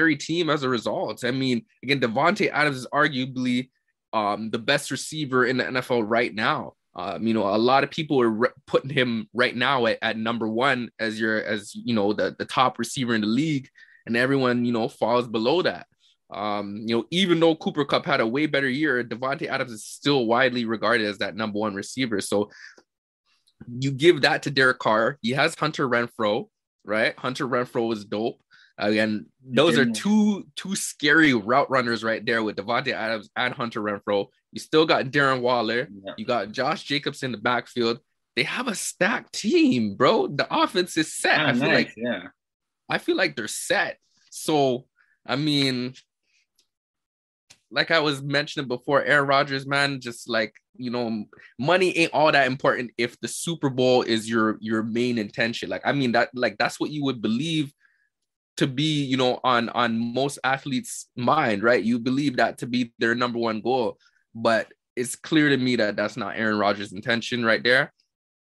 scary team as a result. I mean, again, Davante Adams is arguably um, the best receiver in the NFL right now. Um, you know, a lot of people are re- putting him right now at, at number one as your as you know the the top receiver in the league, and everyone you know falls below that. Um, you know, even though Cooper Kupp had a way better year, Davante Adams is still widely regarded as that number one receiver. So you give that to Derek Carr. He has Hunter Renfrow, right? Hunter Renfrow is dope. Again, those are two two scary route runners right there with Davante Adams and Hunter Renfrow. You still got Darren Waller. Yeah. You got Josh Jacobs in the backfield. They have a stacked team, bro. The offense is set. I feel nice. like yeah. I feel like they're set. So I mean, like I was mentioning before, Aaron Rodgers, man, just like you know, money ain't all that important if the Super Bowl is your your main intention. Like, I mean that like that's what you would believe to be, you know, on on most athletes' mind, right? You believe that to be their number one goal, but it's clear to me that that's not Aaron Rodgers' intention right there.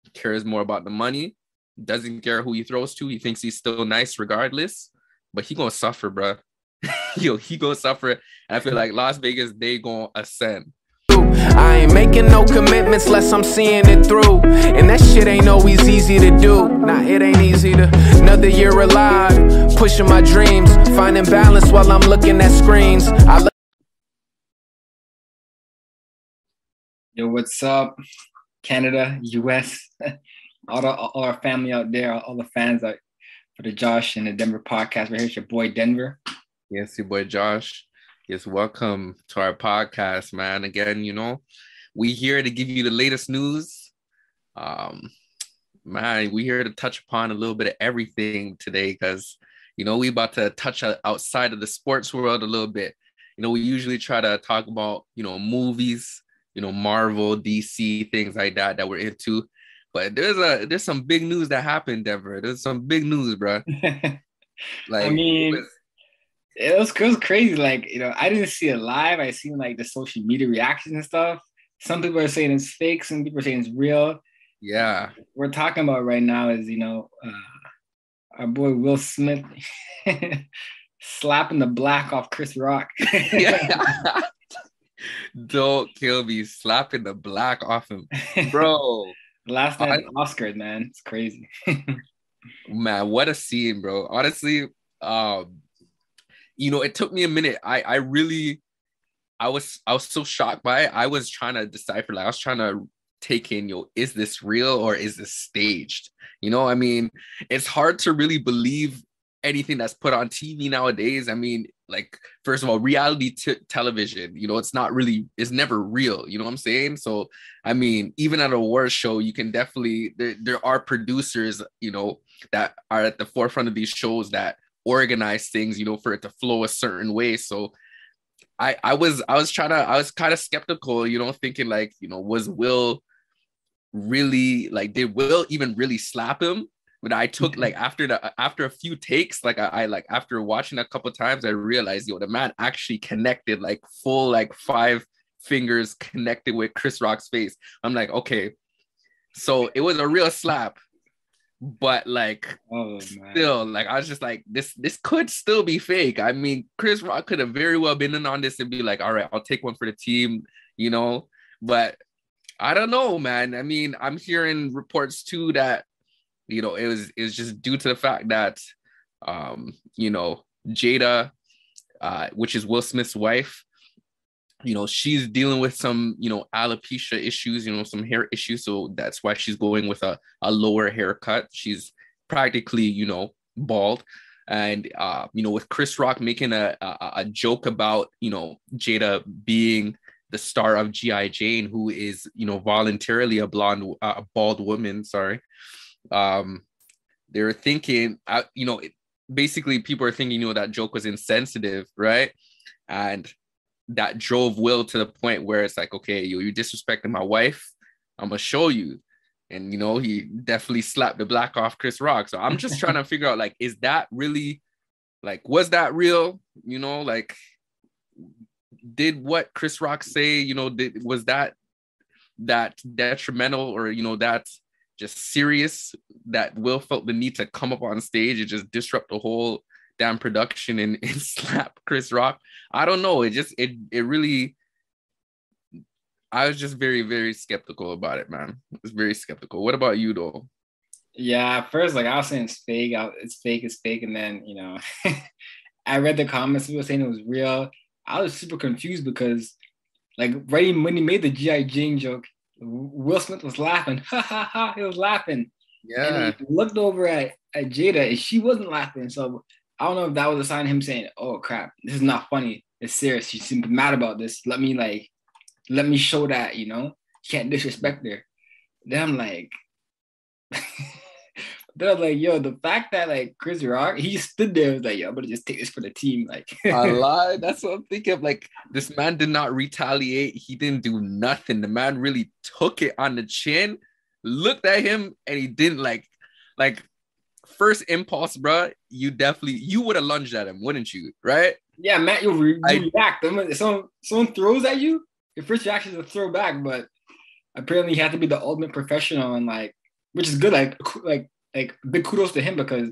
He cares more about the money. Doesn't care who he throws to. He thinks he's still nice regardless, but he gonna suffer, bro. yo, he gonna suffer. And I feel like Las Vegas, they gonna ascend. I ain't making no commitments unless I'm seeing it through. And that shit ain't always easy to do. Nah, it ain't easy to. Another year alive, pushing my dreams, finding balance while I'm looking at screens. I look- Yo, what's up, Canada, US, all, the, all our family out there, all the fans out for the Josh and the Denver podcast. Right here, it's your boy Denver. Yes, your boy Josh. Yes, welcome to our podcast, man. Again, you know, we here to give you the latest news. Um, man, we here to touch upon a little bit of everything today because you know we about to touch outside of the sports world a little bit. You know, we usually try to talk about you know movies, you know, Marvel, DC, things like that that we're into. But there's a there's some big news that happened, Denver. There's some big news, bro. like, I mean, it was, it was crazy. Like, you know, I didn't see it live. I seen like the social media reactions and stuff. Some people are saying it's fake, some people are saying it's real. Yeah. What we're talking about right now is, you know, uh, our boy Will Smith slapping the black off Chris Rock. Don't kill me, slapping the black off him, bro. Last night Oscar, man, it's crazy. man, what a scene, bro. Honestly, um, you know, it took me a minute. I I really I was I was so shocked by it. I was trying to decipher, like I was trying to take in, yo, is this real or is this staged? You know, I mean, it's hard to really believe anything that's put on TV nowadays. I mean, like first of all, reality t- television, you know, it's not really, it's never real. You know what I'm saying? So, I mean, even at a war show, you can definitely there, there are producers, you know, that are at the forefront of these shows that organize things, you know, for it to flow a certain way. So I I was I was trying to I was kind of skeptical, you know, thinking like, you know, was Will really like did Will even really slap him? But I took mm-hmm. like after the after a few takes, like I, I like after watching a couple times, I realized yo, the man actually connected like full like five fingers connected with Chris Rock's face. I'm like, okay, so it was a real slap but like oh, still like i was just like this this could still be fake. I mean chris rock could have very well been in on this and be like all right i'll take one for the team you know? But i don't know man. I mean i'm hearing reports too that you know it was it's just due to the fact that um you know jada uh which is will smith's wife you know she's dealing with some you know alopecia issues you know some hair issues. So that's why she's going with a, a lower haircut. She's practically you know bald. And uh you know with chris rock making a, a, a joke about you know jada being the star of gi jane who is you know voluntarily a blonde a bald woman sorry. Um they're thinking uh, you know basically people are thinking you know that joke was insensitive right? And that drove Will to the point where it's like, okay, you you disrespecting my wife, I'm gonna show you. And you know, he definitely slapped the black off Chris Rock. So I'm just trying to figure out like, is that really like was that real? You know, like did what Chris Rock say, you know, did was that that detrimental or you know that just serious that Will felt the need to come up on stage and just disrupt the whole damn production and, and slap Chris Rock. I don't know. It just it it really I was just very, very skeptical about it, man. I was very skeptical. What about you though? Yeah, at first, like I was saying, it's fake. It's fake. It's fake. And then, you know, I read the comments. People saying it was real. I was super confused because, like, right when he made the GI Jane joke, Will Smith was laughing. Ha ha ha! He was laughing. Yeah. And he looked over at, at Jada, and she wasn't laughing. So I don't know if that was a sign him saying, "Oh crap, this is not funny. It's serious. She seemed mad about this. Let me like, let me show that. You know, you can't disrespect her." Then I'm like. They're like, yo, the fact that like Chris Rock, he stood there was like, yo, I'm gonna just take this for the team. Like I lied. That's what I'm thinking. Of. Like this man did not retaliate. He didn't do nothing. The man really took it on the chin, looked at him, and he didn't like like first impulse, bro. You definitely you would have lunged at him, wouldn't you? Right? Yeah, Matt, you, re- you react. Someone someone throws at you, your first reaction is to throw back, but apparently he had to be the ultimate professional and like which is good. Like like like big kudos to him because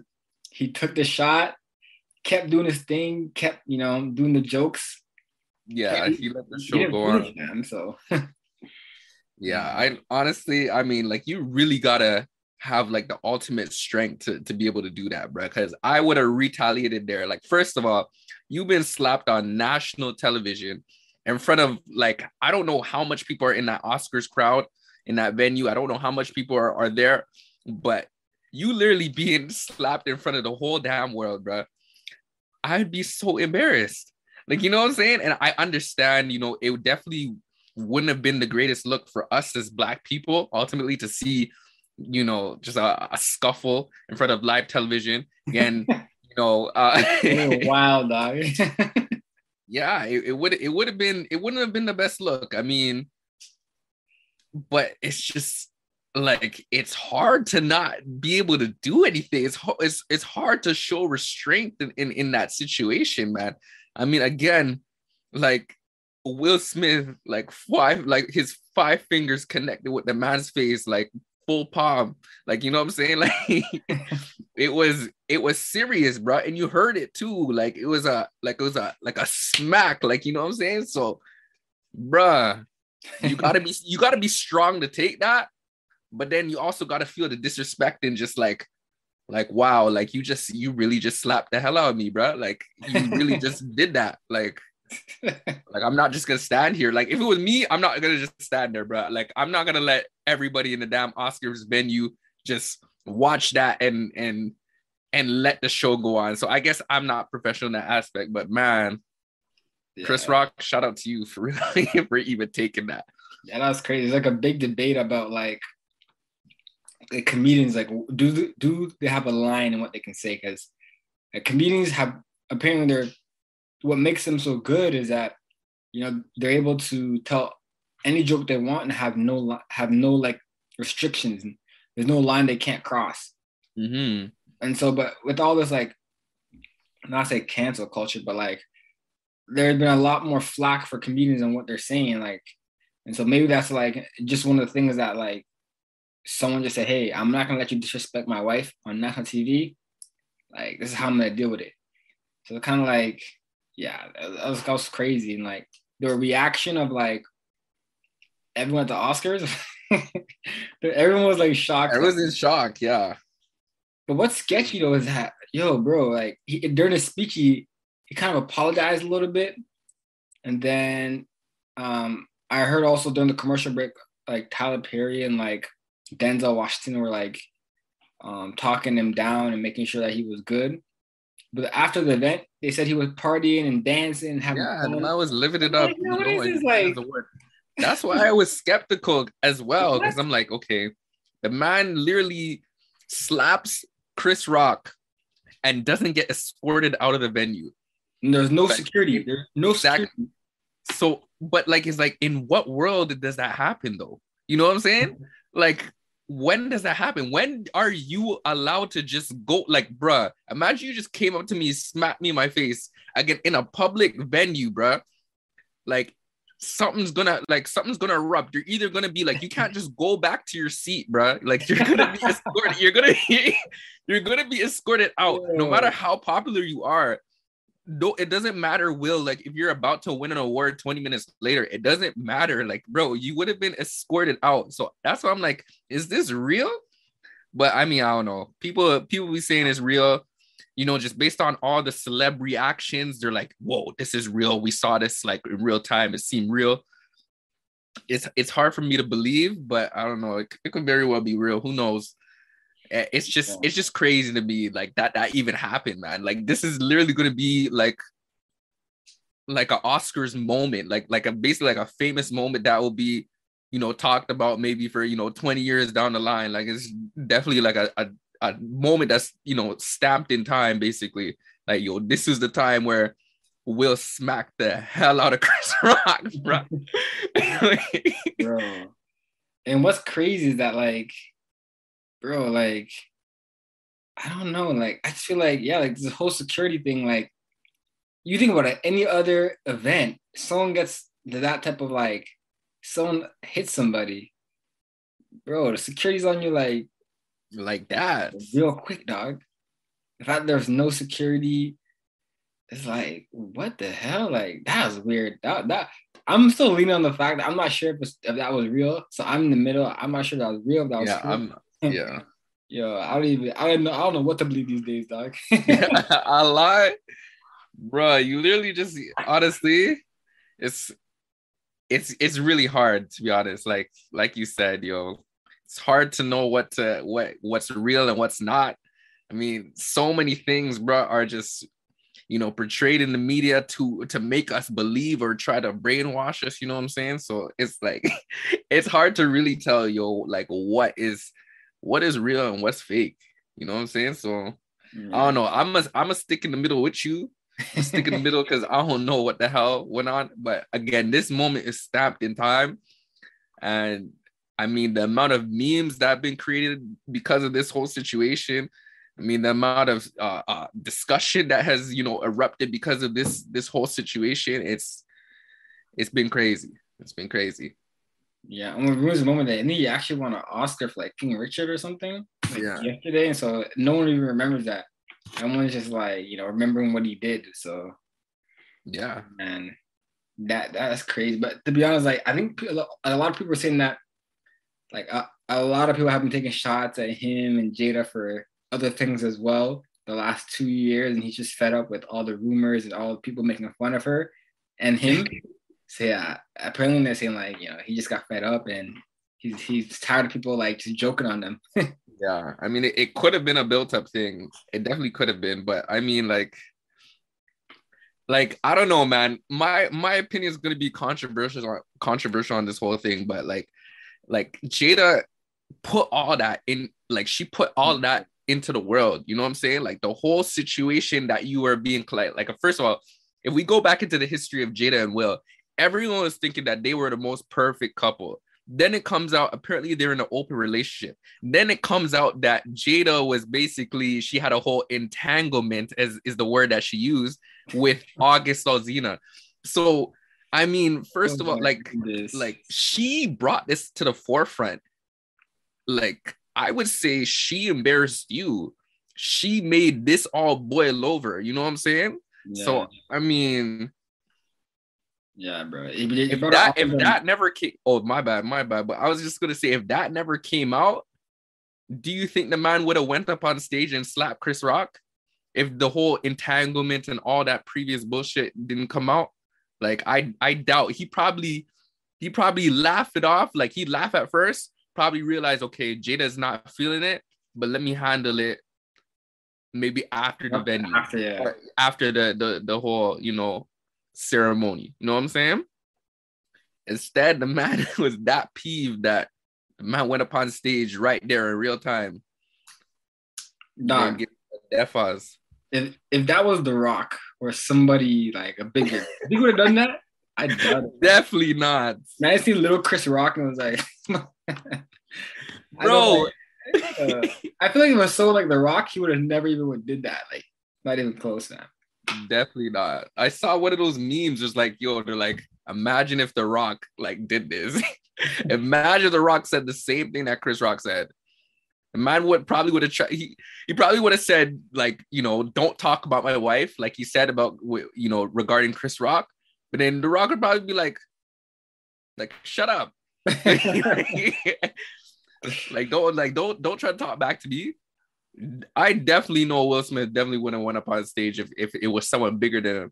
he took the shot, kept doing his thing, kept you know doing the jokes. Yeah, he, he let the show go on. So yeah, I honestly, I mean, like you really gotta have like the ultimate strength to, to be able to do that, bro. Because I would have retaliated there. Like, first of all, you've been slapped on national television in front of like I don't know how much people are in that Oscars crowd in that venue. I don't know how much people are, are there, but you literally being slapped in front of the whole damn world, bro. I'd be so embarrassed. Like, you know what I'm saying? And I understand, you know, it definitely wouldn't have been the greatest look for us as black people ultimately to see, you know, just a, a scuffle in front of live television. And, you know, uh wild dog. yeah, it, it would it would have been it wouldn't have been the best look. I mean, but it's just like it's hard to not be able to do anything. It's it's it's hard to show restraint in, in, in that situation, man. I mean, again, like Will Smith, like five, like his five fingers connected with the man's face, like full palm. Like, you know what I'm saying? Like it was it was serious, bro. And you heard it too. Like it was a like it was a like a smack, like you know what I'm saying? So, bruh, you gotta be you gotta be strong to take that but then you also got to feel the disrespect and just like like wow like you just you really just slapped the hell out of me bro like you really just did that like like i'm not just gonna stand here. Like if it was me i'm not gonna just stand there bro like i'm not gonna let everybody in the damn oscars venue just watch that and and and let the show go on. So i guess i'm not professional in that aspect but man yeah. chris rock shout out to you for really for even taking that. Yeah that's crazy. It's like a big debate about like comedians like do do they have a line in what they can say? Because like, comedians have apparently they're what makes them so good is that you know they're able to tell any joke they want and have no have no like restrictions there's no line they can't cross mm-hmm. and so but with all this like not say cancel culture but like there's been a lot more flack for comedians and what they're saying like and so maybe that's like just one of the things that like someone just said, "Hey, I'm not gonna let you disrespect my wife on national TV. Like this is how I'm gonna deal with it." So kind of like, yeah, that was, that was crazy, and like the reaction of like everyone at the Oscars, everyone was like shocked. Everyone was in shock, yeah. But what's sketchy though is that, yo, bro, like he, during his speech, he he kind of apologized a little bit, and then um I heard also during the commercial break, like Tyler Perry and like Denzel Washington were like um, talking him down and making sure that he was good. But after the event, they said he was partying and dancing and having yeah, fun. I was living it up. Like, what is this like? That's why I was skeptical as well because I'm like, okay, the man literally slaps Chris Rock and doesn't get escorted out of the venue. And there's no security. There's no security. So, but like, it's like, in what world does that happen though? You know what I'm saying? Like, when does that happen? When are you allowed to just go like, bruh? Imagine you just came up to me, smacked me in my face again in a public venue, bruh. Like, something's gonna like something's gonna erupt. You're either gonna be like, you can't just go back to your seat, bruh. Like you're gonna be escorted. You're gonna you're gonna be escorted out, no matter how popular you are. No, it doesn't matter, Will. Like if you're about to win an award 20 minutes later, it doesn't matter. Like, bro, you would have been escorted out. So that's why I'm like, is this real? But I mean, I don't know. People people be saying it's real you know, just based on all the celeb reactions, they're like, whoa, this is real. We saw this like in real time. It seemed real. It's it's hard for me to believe, but I don't know. It, it could very well be real. Who knows? Eh, it's just yeah. it's just crazy to me like that that even happened, man. Like this is literally gonna be like like an Oscars moment, like like a basically like a famous moment that will be you know talked about maybe for you know 20 years down the line. Like it's definitely like a, a a moment that's you know stamped in time basically like yo this is the time where will smack the hell out of chris rock bro bro and what's crazy is that like bro like i don't know like i just feel like yeah like this whole security thing like you think about it any other event someone gets that type of like someone hits somebody bro the security's on you like like that. Real quick, dog. The fact there's no security, it's like, what the hell? Like, that was weird. That that I'm still leaning on the fact that I'm not sure if, if that was real. So I'm in the middle. I'm not sure that was real. That was yeah. I'm yeah. Yeah, I don't even I don't know I don't know what to believe these days, dog. I lie. Bro, you literally just honestly, it's it's it's really hard to be honest. Like like you said, yo, it's hard to know what to what what's real and what's not. I mean, so many things, bro, are just you know portrayed in the media to to make us believe or try to brainwash us. You know what I'm saying? So it's like it's hard to really tell yo like what is what is real and what's fake. You know what I'm saying? So mm-hmm. I don't know. I'm a I'm a stick in the middle with you. stick in the middle because I don't know what the hell went on. But again, this moment is stamped in time, and I mean, the amount of memes that have been created because of this whole situation. I mean, the amount of uh, uh, discussion that has, you know, erupted because of this this whole situation. It's it's been crazy. It's been crazy. Yeah, and there was a moment that and he actually won an Oscar for like King Richard or something. Like yeah. Yesterday, and so no one even remembers that. Everyone's just like you know remembering what he did. So yeah, and that that's crazy. But to be honest, like I think a lot of people are saying that like a, a lot of people have been taking shots at him and Jada for other things as well the last two years, and he's just fed up with all the rumors and all the people making fun of her and him. so yeah, uh, apparently they're saying like you know he just got fed up and he's he's tired of people like just joking on them. yeah, I mean it, it could have been a built up thing. It definitely could have been, but I mean like like I don't know, man. My my opinion is gonna be controversial on controversial on this whole thing, but like like Jada put all that in, like she put all mm-hmm. that into the world. You know what I'm saying? Like the whole situation that you were being like, like first of all, if we go back into the history of Jada and Will, everyone was thinking that they were the most perfect couple. Then it comes out, apparently they're in an open relationship. Then it comes out that Jada was basically, she had a whole entanglement, as is the word that she used, with August Alsina. So I mean, first oh of all, like, goodness. like she brought this to the forefront. Like, I would say she embarrassed you. She made this all boil over. You know what I'm saying? Yeah. So I mean, yeah, bro. If, if that if that never came, oh my bad, my bad. But I was just gonna say, if that never came out, do you think the man would have went up on stage and slapped Chris Rock? If the whole entanglement and all that previous bullshit didn't come out, like I I doubt he probably he probably laughed it off. Like he laughed at first, probably realized, okay, Jada's not feeling it, but let me handle it maybe after the venue. After, yeah. after the, the the whole, you know, ceremony. You know what I'm saying? Instead, the man was that peeved that the man went up on stage right there in real time. Dog. Deaf if if that was The Rock or somebody like a bigger, if he would have done that, I doubt it. Definitely not. Man, I see little Chris Rock and I was like, bro. I, uh, I feel like if it was so like The Rock, he would have never even would did that. Like, not even close now. Definitely not. I saw one of those memes, just like, yo, they're like, imagine if The Rock like did this. imagine The Rock said the same thing that Chris Rock said. The man would probably would have tried. He, he probably would have said like you know don't talk about my wife like he said about you know regarding Chris Rock. But then The Rock would probably be like, like shut up. like don't like don't don't try to talk back to me. I definitely know Will Smith definitely wouldn't went up on stage if, if it was someone bigger than him.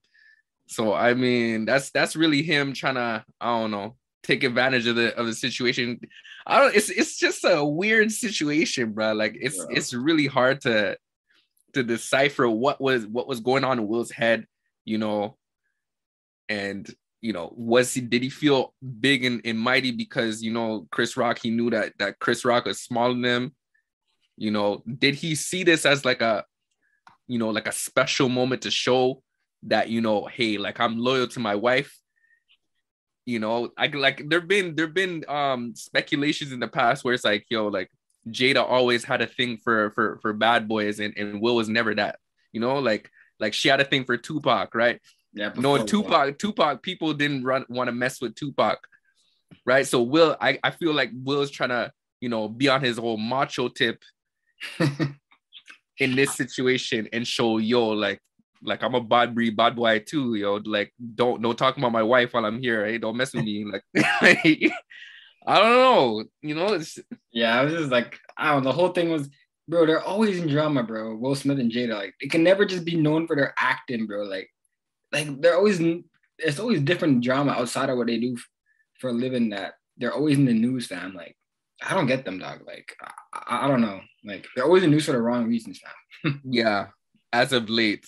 So I mean that's that's really him trying to I don't know take advantage of the of the situation. I don't it's it's just a weird situation, bro. Like it's yeah. it's really hard to to decipher what was what was going on in Will's head, you know, and you know, was he did he feel big and, and mighty because you know Chris Rock? He knew that that Chris Rock was smaller than him. You know, did he see this as like a, you know, like a special moment to show that you know, hey, like I'm loyal to my wife. You know, I like there've been there've been um speculations in the past where it's like, yo, like Jada always had a thing for for for bad boys and, and Will was never that. You know, like like she had a thing for Tupac, right? Yeah, knowing Tupac, that. Tupac people didn't run want to mess with Tupac, right? So Will, I, I feel like Will's trying to, you know, be on his whole macho tip in this situation and show yo like like I'm a bad breed, bad boy too, yo. Like don't don't talk about my wife while I'm here. Hey, don't mess with me. Like I don't know, you know. It's yeah, I was just like I don't. know. The whole thing was, bro. They're always in drama, bro. Will Smith and Jada, like it can never just be known for their acting, bro. Like like they're always it's always different drama outside of what they do for a living that they're always in the news fam like i don't get them dog like i, I don't know like they're always in the news for the wrong reasons fam yeah as of late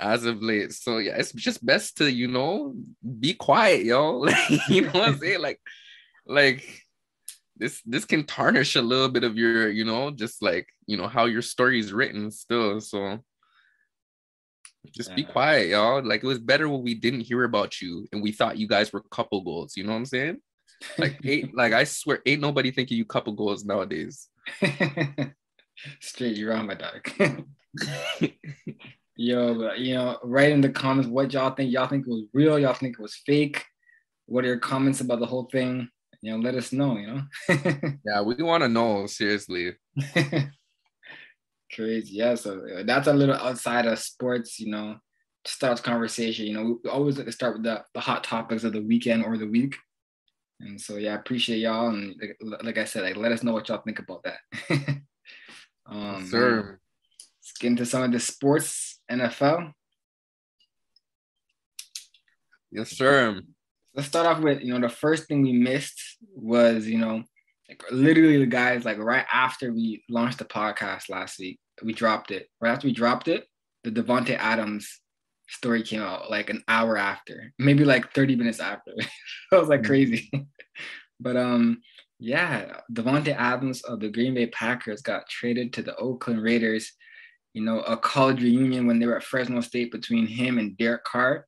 as of late so yeah it's just best to you know be quiet yo like you know what i'm saying like like this this can tarnish a little bit of your you know just like you know how your story is written still so just yeah. be quiet, y'all. Like it was better when we didn't hear about you and we thought you guys were couple goals. You know what I'm saying? Like ain't like I swear, ain't nobody thinking you couple goals nowadays. Straight, you're on my dog. Yo, but, you know, write in the comments what y'all think. Y'all think it was real? Y'all think it was fake? What are your comments about the whole thing? You know, let us know. You know. yeah, we want to know seriously. Crazy. Yeah. So uh, that's a little outside of sports, you know, starts conversation. You know, we always like to start with the, the hot topics of the weekend or the week. And so, yeah, I appreciate y'all. And like, like I said, like, let us know what y'all think about that. um, sir. Let's get into some of the sports, NFL. Yes, sir. Let's start off with, you know, the first thing we missed was, you know, like literally the guys like right after we launched the podcast last week, we dropped it. Right after we dropped it, the Davante Adams story came out like an hour after, maybe like 30 minutes after. it was like mm-hmm. crazy. but um yeah, Davante Adams of the Green Bay Packers got traded to the Oakland Raiders. You know, a college reunion when they were at Fresno State between him and Derek Carr.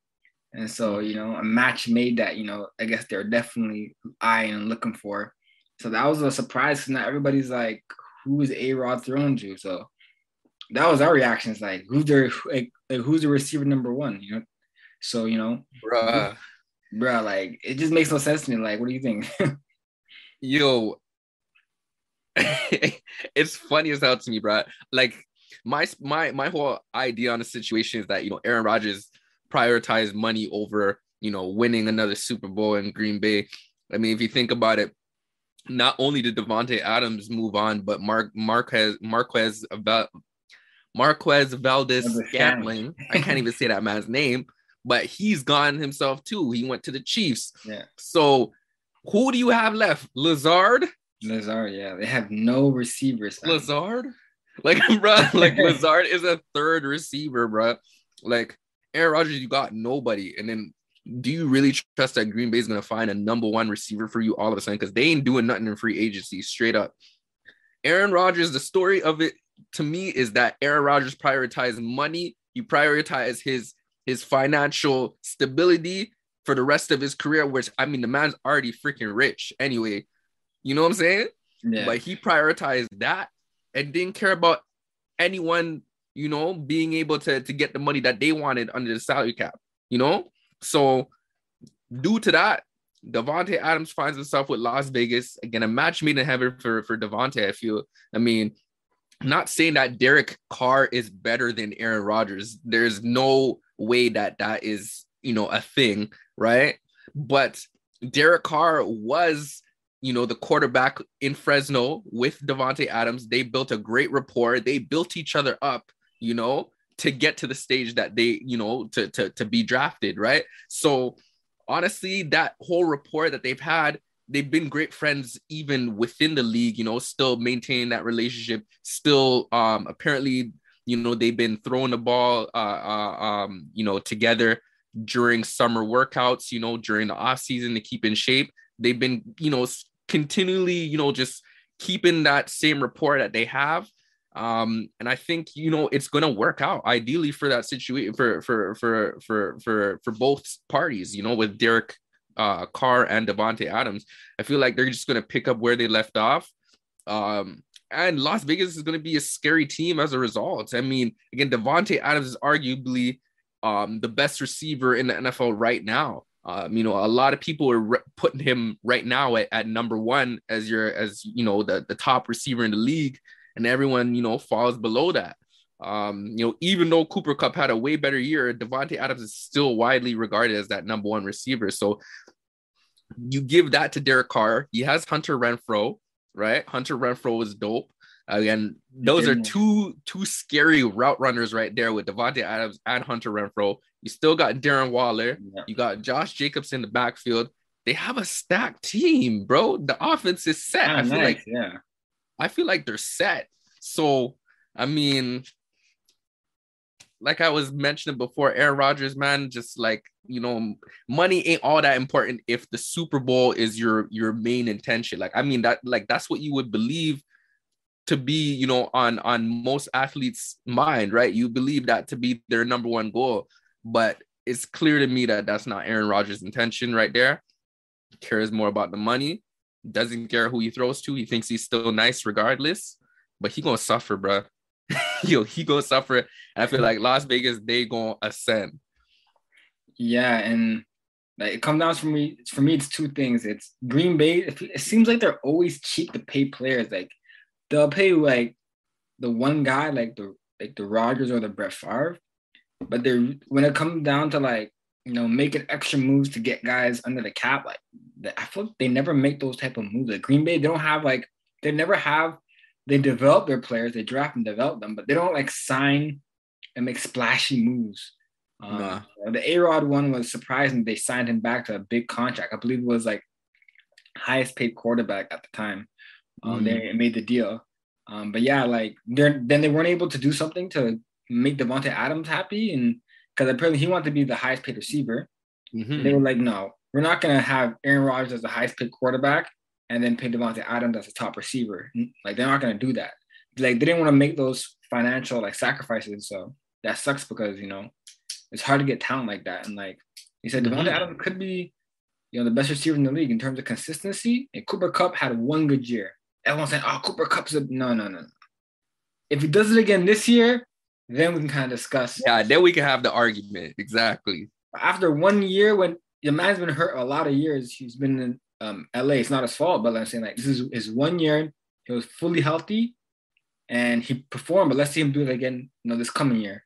And so, mm-hmm. you know, a match made that, you know, I guess they're definitely eyeing and looking for. So that was a surprise because not everybody's like, who is A Rod thrown to? So that was our reactions like, who's their like, like, who's the receiver number one? You know, so you know, bruh, bruh, like it just makes no sense to me. Like, what do you think? Yo, it's funny as hell to me, bro. Like my my my whole idea on the situation is that you know Aaron Rodgers prioritized money over you know winning another Super Bowl in Green Bay. I mean, if you think about it, not only did Davante Adams move on, but Mark Marquez Marquez about Marquez Valdez Scantling. I can't even say that man's name, but he's gone himself too. He went to the Chiefs. Yeah. So who do you have left? Lazard? Lazard, yeah. They have no receivers. Lazard? Like, bro, like Lazard is a third receiver, bro. Like Aaron Rodgers, you got nobody. And then do you really trust that Green Bay is going to find a number one receiver for you all of a sudden? Because they ain't doing nothing in free agency, straight up. Aaron Rodgers, the story of it to me is that Aaron Rodgers prioritized money. He prioritized his his financial stability for the rest of his career, which I mean, the man's already freaking rich anyway. You know what I'm saying? Yeah. But he prioritized that and didn't care about anyone, you know, being able to, to get the money that they wanted under the salary cap, you know? So due to that, Davante Adams finds himself with Las Vegas again, a match made in heaven for for Davante. I feel. I mean, not saying that Derek Carr is better than Aaron Rodgers. There's no way that that is you know a thing, right? But Derek Carr was you know the quarterback in Fresno with Davante Adams. They built a great rapport. They built each other up. You know to get to the stage that they you know to to to be drafted, right? So honestly, that whole rapport that they've had, they've been great friends even within the league, you know, still maintaining that relationship, still um apparently, you know, they've been throwing the ball uh, uh um, you know, together during summer workouts, you know, during the off season to keep in shape. They've been, you know, continually, you know, just keeping that same rapport that they have. Um, and I think you know it's gonna work out ideally for that situation for for for for for for both parties. You know, with Derek uh, Carr and Davante Adams, I feel like they're just gonna pick up where they left off. Um, and Las Vegas is gonna be a scary team as a result. I mean, again, Davante Adams is arguably um, the best receiver in the NFL right now. Um, you know, a lot of people are re- putting him right now at, at number one as your as you know the the top receiver in the league and everyone, you know, falls below that. Um, you know, even though Cooper Kupp had a way better year, Davante Adams is still widely regarded as that number one receiver. So you give that to Derek Carr. He has Hunter Renfrow, right? Hunter Renfrow was dope. Again, those are two two scary route runners right there with Davante Adams and Hunter Renfrow. You still got Darren Waller. Yeah. You got Josh Jacobs in the backfield. They have a stacked team, bro. The offense is set. Oh, I feel nice. like yeah. I feel like they're set. So, I mean, like I was mentioning before, Aaron Rodgers, man, just like you know, money ain't all that important if the Super Bowl is your your main intention. Like, I mean, that like that's what you would believe to be, you know, on on most athletes' mind, right? You believe that to be their number one goal, but it's clear to me that that's not Aaron Rodgers' intention right there. He cares more about the money doesn't care who he throws to. He thinks he's still nice regardless, but he gonna suffer, bro. Yo, he gonna suffer. And I feel like Las Vegas, they gonna ascend. Yeah, and like it comes down for me. For me, it's two things. It's Green Bay. It seems like they're always cheap to pay players. Like they'll pay like the one guy, like the like the Rodgers or the Brett Favre, but they're when it comes down to like you know, making extra moves to get guys under the cap. Like I feel like they never make those type of moves. Like Green Bay, they don't have like they never have. They develop their players, they draft and develop them, but they don't like sign and make splashy moves. Um, nah. The A Rod one was surprising. They signed him back to a big contract. I believe it was like highest paid quarterback at the time. Um, mm. They made the deal. Um, but yeah, like then they weren't able to do something to make Davante Adams happy, and because apparently he wanted to be the highest paid receiver. Mm-hmm. They were like, no, we're not going to have Aaron Rodgers as the highest paid quarterback and then pay Davante Adams as a top receiver. Like they're not going to do that. Like they didn't want to make those financial like sacrifices. So that sucks because you know it's hard to get talent like that. And like he said, mm-hmm. Davante Adams could be you know the best receiver in the league in terms of consistency. And Cooper Kupp had one good year. Everyone's saying, oh, Cooper Kupp's a no, no, no. If he does it again this year, then we can kind of discuss. Yeah, then we can have the argument. Exactly. After one year, when the man's been hurt a lot of years, he's been in um, LA. It's not his fault, but I'm saying like this is his one year. He was fully healthy, and he performed. But let's see him do it again, you know, this coming year.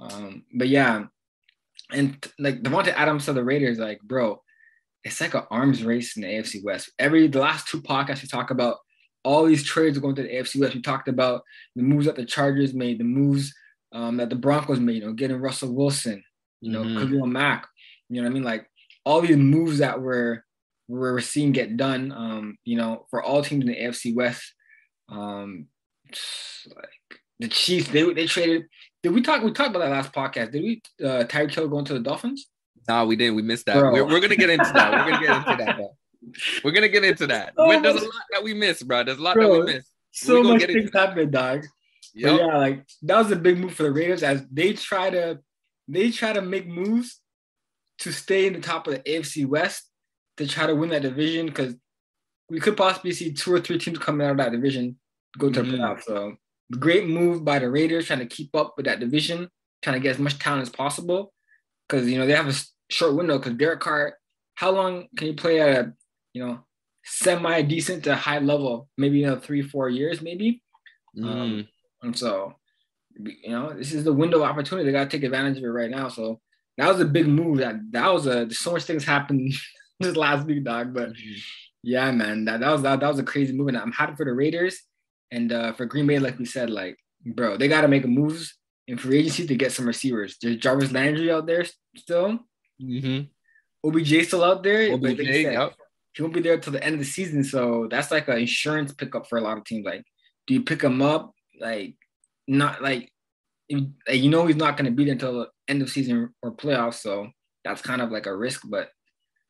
Um, but yeah, and like Davante Adams of the Raiders, like bro, it's like an arms race in the AFC West. Every the last two podcasts we talk about all these trades going to the AFC West. We talked about the moves that the Chargers made, the moves um, that the Broncos made, you know, getting Russell Wilson, you know, mm-hmm. Khalil Mack, you know what I mean? Like all these moves that we're we're seeing get done, um, you know, for all teams in the AFC West. Um, like the Chiefs, they they traded. Did we talk? We talked about that last podcast. Did we? Uh, Tyreek Hill going to the Dolphins? No, we didn't. We missed that. We're, we're, gonna get into that. We're gonna get into that. We're gonna get into that. So There's a lot that we missed, bro. There's a lot bro, that we missed. So much things happened, dog. Yep. But yeah, like that was a big move for the Raiders as they try to they try to make moves to stay in the top of the AFC West to try to win that division because we could possibly see two or three teams coming out of that division go to mm-hmm. the playoffs. So great move by the Raiders trying to keep up with that division, trying to get as much talent as possible because you know they have a short window because Derek Carr how long can you play at a you know semi decent to high level? Maybe you know three four years maybe. Mm. Um, and so you know this is the window of opportunity. They got to take advantage of it right now. So that was a big move. That that was a so much things happened this last week, dog. But yeah, man, that, that was that, that was a crazy move. And I'm happy for the Raiders and uh, for Green Bay, like we said, like bro, they got to make moves in free agency to get some receivers. There's Jarvis Landry out there still. Mm-hmm. OBJ still out there. OBJ, like yep. He won't be there till the end of the season, so that's like an insurance pickup for a lot of teams. Like, do you pick him up? Like, not like, you know he's not going to be there until the end of season or playoffs, so that's kind of like a risk. But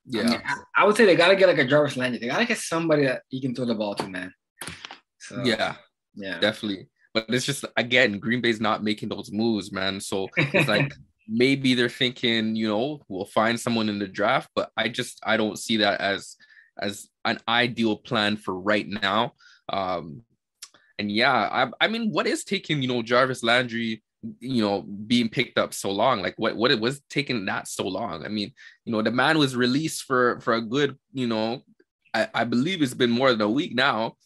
yeah, I, mean, I, I would say they got to get like a Jarvis Landry. They got to get somebody that he can throw the ball to, man. So, yeah, yeah, definitely. But it's just again, Green Bay's not making those moves, man. So it's like maybe they're thinking, you know, we'll find someone in the draft, but I just I don't see that as as an ideal plan for right now. Um, and yeah, I, I mean, what is taking you know Jarvis Landry, you know, being picked up so long? Like, what what it was taking that so long? I mean, you know, the man was released for for a good, you know, I, I believe it's been more than a week now.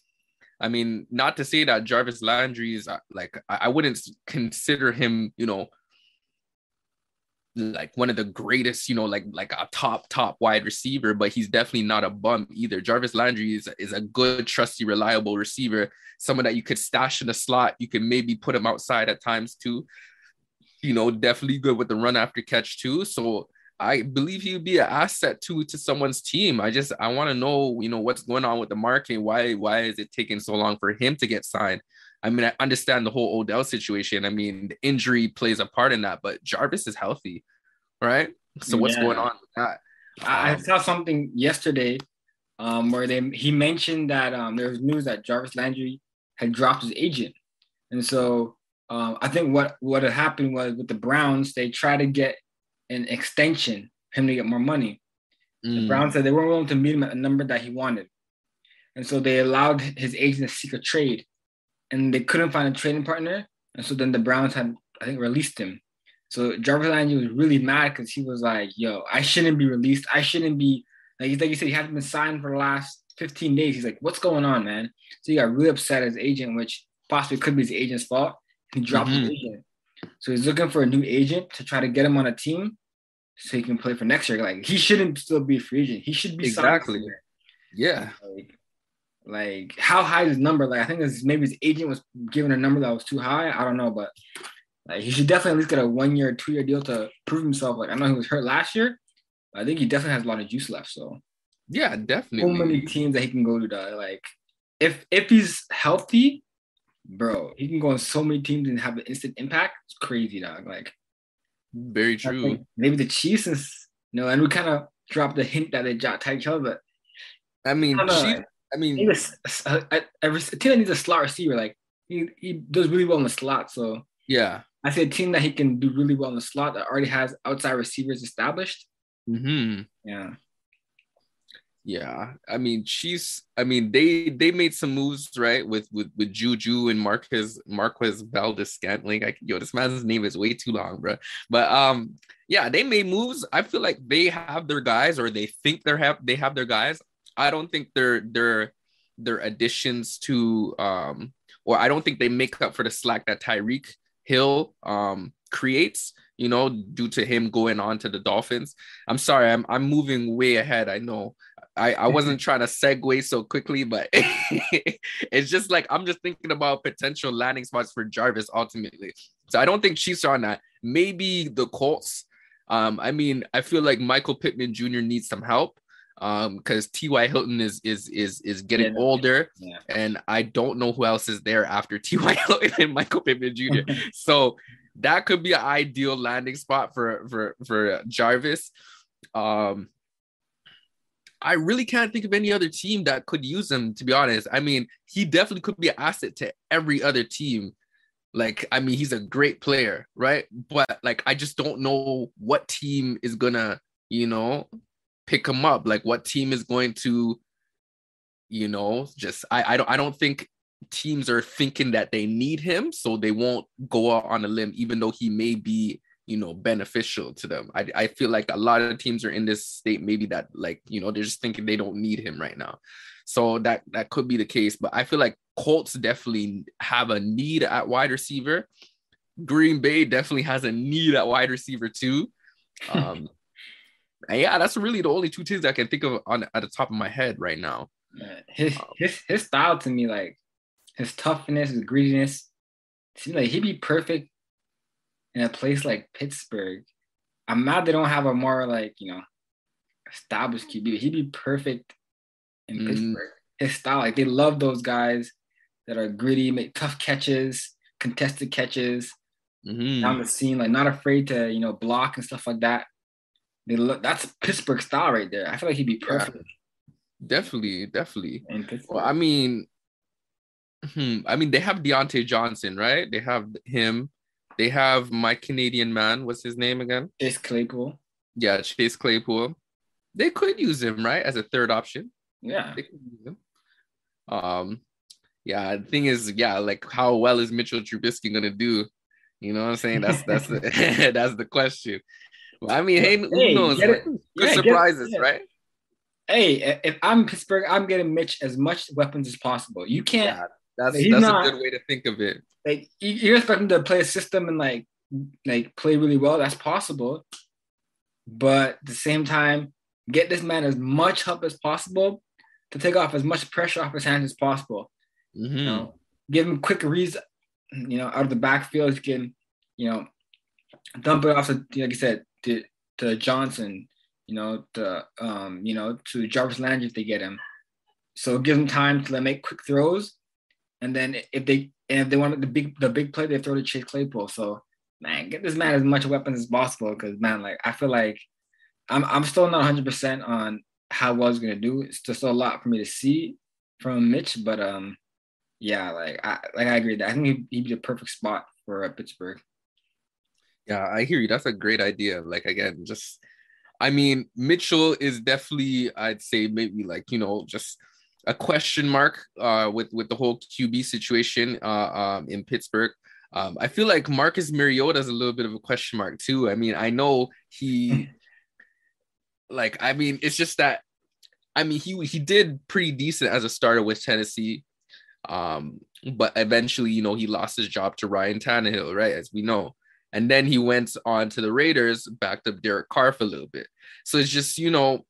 I mean, not to say that Jarvis Landry is uh, like I wouldn't consider him, you know, like one of the greatest, you know, like like a top top wide receiver, but he's definitely not a bum either. Jarvis Landry is is a good, trusty, reliable receiver, someone that you could stash in the slot. You can maybe put him outside at times too. You know, definitely good with the run after catch too. So I believe he would be an asset to to someone's team. I just I want to know, you know, what's going on with the market. Why why is it taking so long for him to get signed? I mean, I understand the whole Odell situation. I mean, the injury plays a part in that, but Jarvis is healthy, right? So what's yeah. going on with that? I um, saw something yesterday um, where they he mentioned that um, there was news that Jarvis Landry had dropped his agent, and so um, I think what what had happened was with the Browns, they tried to get an extension him to get more money. Mm. The Browns said they weren't willing to meet him at a number that he wanted. And so they allowed his agent to seek a trade. And they couldn't find a trading partner. And so then the Browns had, I think, released him. So Jarvis Landry was really mad because he was like, yo, I shouldn't be released. I shouldn't be, like, he's, like you said, he hasn't been signed for the last 15 days. He's like, what's going on, man? So he got really upset as agent, which possibly could be his agent's fault. He dropped mm-hmm. his agent. So he's looking for a new agent to try to get him on a team so he can play for next year. Like he shouldn't still be a free agent. He should be exactly. Yeah. Like, like how high is his number? Like I think maybe his agent was given a number that was too high. I don't know, but like he should definitely at least get a one year, two year deal to prove himself. Like I know he was hurt last year. I think he definitely has a lot of juice left. So yeah, definitely. So many teams that he can go to. That like if if he's healthy, bro, he can go on so many teams and have an instant impact. It's crazy, dog. Like very true. Maybe the Chiefs is you know, and we kind of dropped the hint that they dropped Tyreek Hill, but I mean, I, I mean, a, a, a, a, team that needs a slot receiver, like he, he does really well in the slot. So yeah, I say a team that he can do really well in the slot that already has outside receivers established. Mm-hmm. Yeah. Yeah, I mean, she's. I mean, they they made some moves right with with with Juju and Marquez Marquez Valdes-Scantling. Like, yo, this man's name is way too long, bro. But um, yeah, they made moves. I feel like they have their guys, or they think they have they have their guys. I don't think they're they're their additions to um, or I don't think they make up for the slack that Tyreek Hill um creates you know, due to him going on to the Dolphins. I'm sorry, I'm I'm moving way ahead. I know. I, I wasn't trying to segue so quickly, but it's just like I'm just thinking about potential landing spots for Jarvis ultimately. So I don't think Chiefs are on that. Maybe the Colts. Um, I mean, I feel like Michael Pittman Jr. needs some help um because T.Y. Hilton is is is is getting yeah, older yeah. and I don't know who else is there after T.Y. Hilton and Michael Pittman Jr. so that could be an ideal landing spot for for for Jarvis. Um I really can't think of any other team that could use him, to be honest. I mean, he definitely could be an asset to every other team. Like, I mean, he's a great player, right? But like, I just don't know what team is gonna, you know, pick him up. Like, what team is going to, you know, just I I don't I don't think teams are thinking that they need him, so they won't go out on a limb, even though he may be you know, beneficial to them. I, I feel like a lot of teams are in this state, maybe that like, you know, they're just thinking they don't need him right now. So that that could be the case. But I feel like Colts definitely have a need at wide receiver. Green Bay definitely has a need at wide receiver too. Um, and yeah, that's really the only two teams I can think of on at the top of my head right now. His um, his his style to me, like his toughness, his greediness, seems like he'd be perfect in a place like Pittsburgh. I'm mad they don't have a more like you know established QB. He'd be perfect in mm. Pittsburgh. His style, like they love those guys that are gritty, make tough catches, contested catches mm-hmm. down the scene, like not afraid to you know block and stuff like that. They look that's Pittsburgh style right there. I feel like he'd be perfect. Yeah, definitely, definitely. Well, I mean, hmm, I mean they have Diontae Johnson, right? They have him. They have my Canadian man. What's his name again? Chase Claypool. Yeah, Chase Claypool. They could use him, right, as a third option. Yeah. They could use him. Um, yeah. The thing is, yeah, like how well is Mitchell Trubisky gonna do? You know what I'm saying? That's that's the that's the question. I mean, hey, who hey, knows? Good yeah, surprises, it, right? Hey, if I'm Pittsburgh, I'm getting Mitch as much weapons as possible. You can't. Yeah, that's that's not, a good way to think of it. Like you're expecting to play a system and like like play really well. That's possible, but at the same time, get this man as much help as possible to take off as much pressure off his hands as possible. Mm-hmm. You know, give him quick reads, you know, out of the backfield. You can, you know, dump it off to, like I said, to, to Johnson, you know, to um, you know, to Jarvis Landry if they get him. So give them time to make quick throws, and then if they and if they want the big the big play, they throw to Chase Claypool. So man, get this man as much weapons as possible because man, like I feel like I'm I'm still not 100 percent on how well he's gonna do. It's just a lot for me to see from Mitch, but um, yeah, like I like I agree that I think he'd, he'd be the perfect spot for uh, Pittsburgh. Yeah, I hear you. That's a great idea. Like again, just I mean, Mitchell is definitely, I'd say maybe like, you know, just a question mark uh with with the whole QB situation uh um in Pittsburgh. Um, I feel like Marcus Mariota is a little bit of a question mark too. I mean, I know he like I mean, it's just that I mean he he did pretty decent as a starter with Tennessee. Um, but eventually, you know, he lost his job to Ryan Tannehill, right? As we know. And then he went on to the Raiders, backed up Derek Carr for a little bit. So it's just, you know,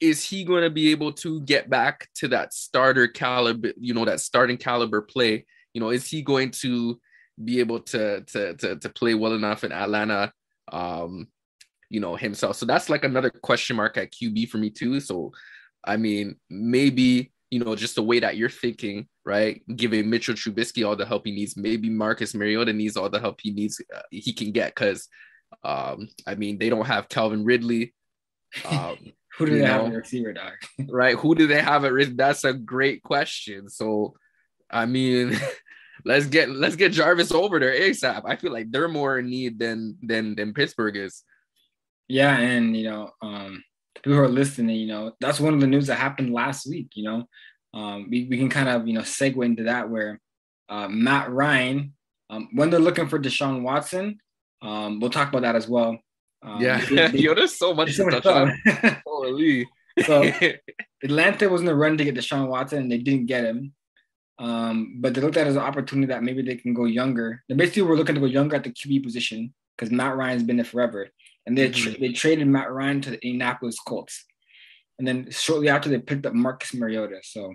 is he going to be able to get back to that starter caliber, you know, that starting caliber play? You know, is he going to be able to to to, to play well enough in Atlanta? Um, you know, himself. So that's like another question mark at QB for me too. So I mean, maybe you know, just the way that you're thinking, right? Giving Mitchell Trubisky all the help he needs. Maybe Marcus Mariota needs all the help he needs, uh, he can get. Because, um, I mean, they don't have Calvin Ridley. Um, Who do they know, have at receiver, dog? right? Who do they have at risk? That's a great question. So, I mean, let's get let's get Jarvis over there ASAP. I feel like they're more in need than than than Pittsburgh is. Yeah, and you know, um, who are listening, you know, that's one of the news that happened last week. You know, um, we, we can kind of you know segue into that where uh, Matt Ryan, um, when they're looking for Deshaun Watson, um, we'll talk about that as well. Um, yeah, they, they, yo, there's so much to touch on. Holy. so Atlanta was in the run to get Deshaun Watson, and they didn't get him. Um, but they looked at it as an opportunity that maybe they can go younger. They basically were looking to go younger at the QB position because Matt Ryan's been there forever and they tra- mm-hmm. they traded Matt Ryan to the Indianapolis Colts, and then shortly after they picked up Marcus Mariota. So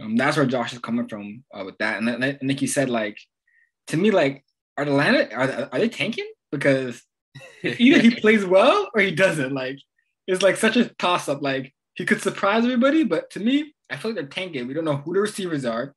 um, that's where Josh is coming from uh, with that. And, and like you said, like to me, like are Atlanta are, are they tanking because either he plays well or he doesn't. Like it's like such a toss up. Like he could surprise everybody, but to me, I feel like they're tanking. We don't know who the receivers are.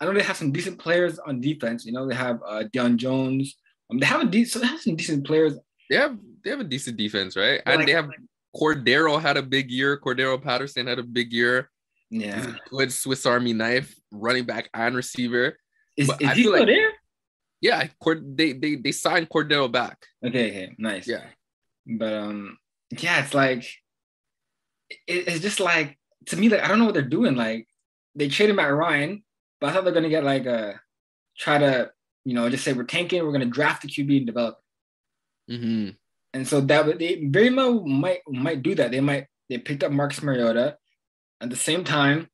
I know they have some decent players on defense. You know, they have uh, Deion Jones. Um, they have a de- so they have some decent players they have they have a decent defense, right? and they have like, Cordarrelle had a big year. Cordarrelle Patterson had a big year. Yeah, good Swiss Army knife, running back and receiver. Is, is he still like, there? Yeah, Cord- they they they signed Cordarrelle back. Okay, okay, nice. Yeah, but um, yeah, it's like it, it's just like to me, like I don't know what they're doing. Like they traded Matt Ryan, but I thought they're gonna get like a try to you know just say we're tanking, we're gonna draft the QB and develop Mm-hmm. And so that they very well might might do that. They might they picked up Marcus Mariota. At the same time,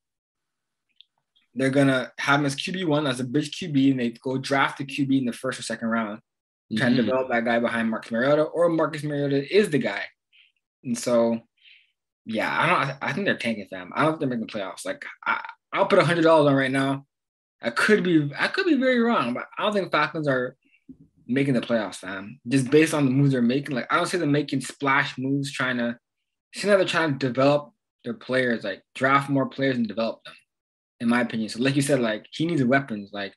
they're gonna have him as QB one as a bridge QB, and they go draft the QB in the first or second round, mm-hmm. trying to mm-hmm. develop that guy behind Marcus Mariota, or Marcus Mariota is the guy. And so, yeah, I don't. I think they're tanking, fam. I don't think they're making the playoffs. Like, I, I'll put a hundred dollars on right now. I could be, I could be very wrong, but I don't think Falcons are making the playoffs, fam. Just based on the moves they're making. Like, I don't see them making splash moves, trying to. See now they're trying to develop their players, like draft more players and develop them in my opinion. So, like you said, like he needs weapons. Like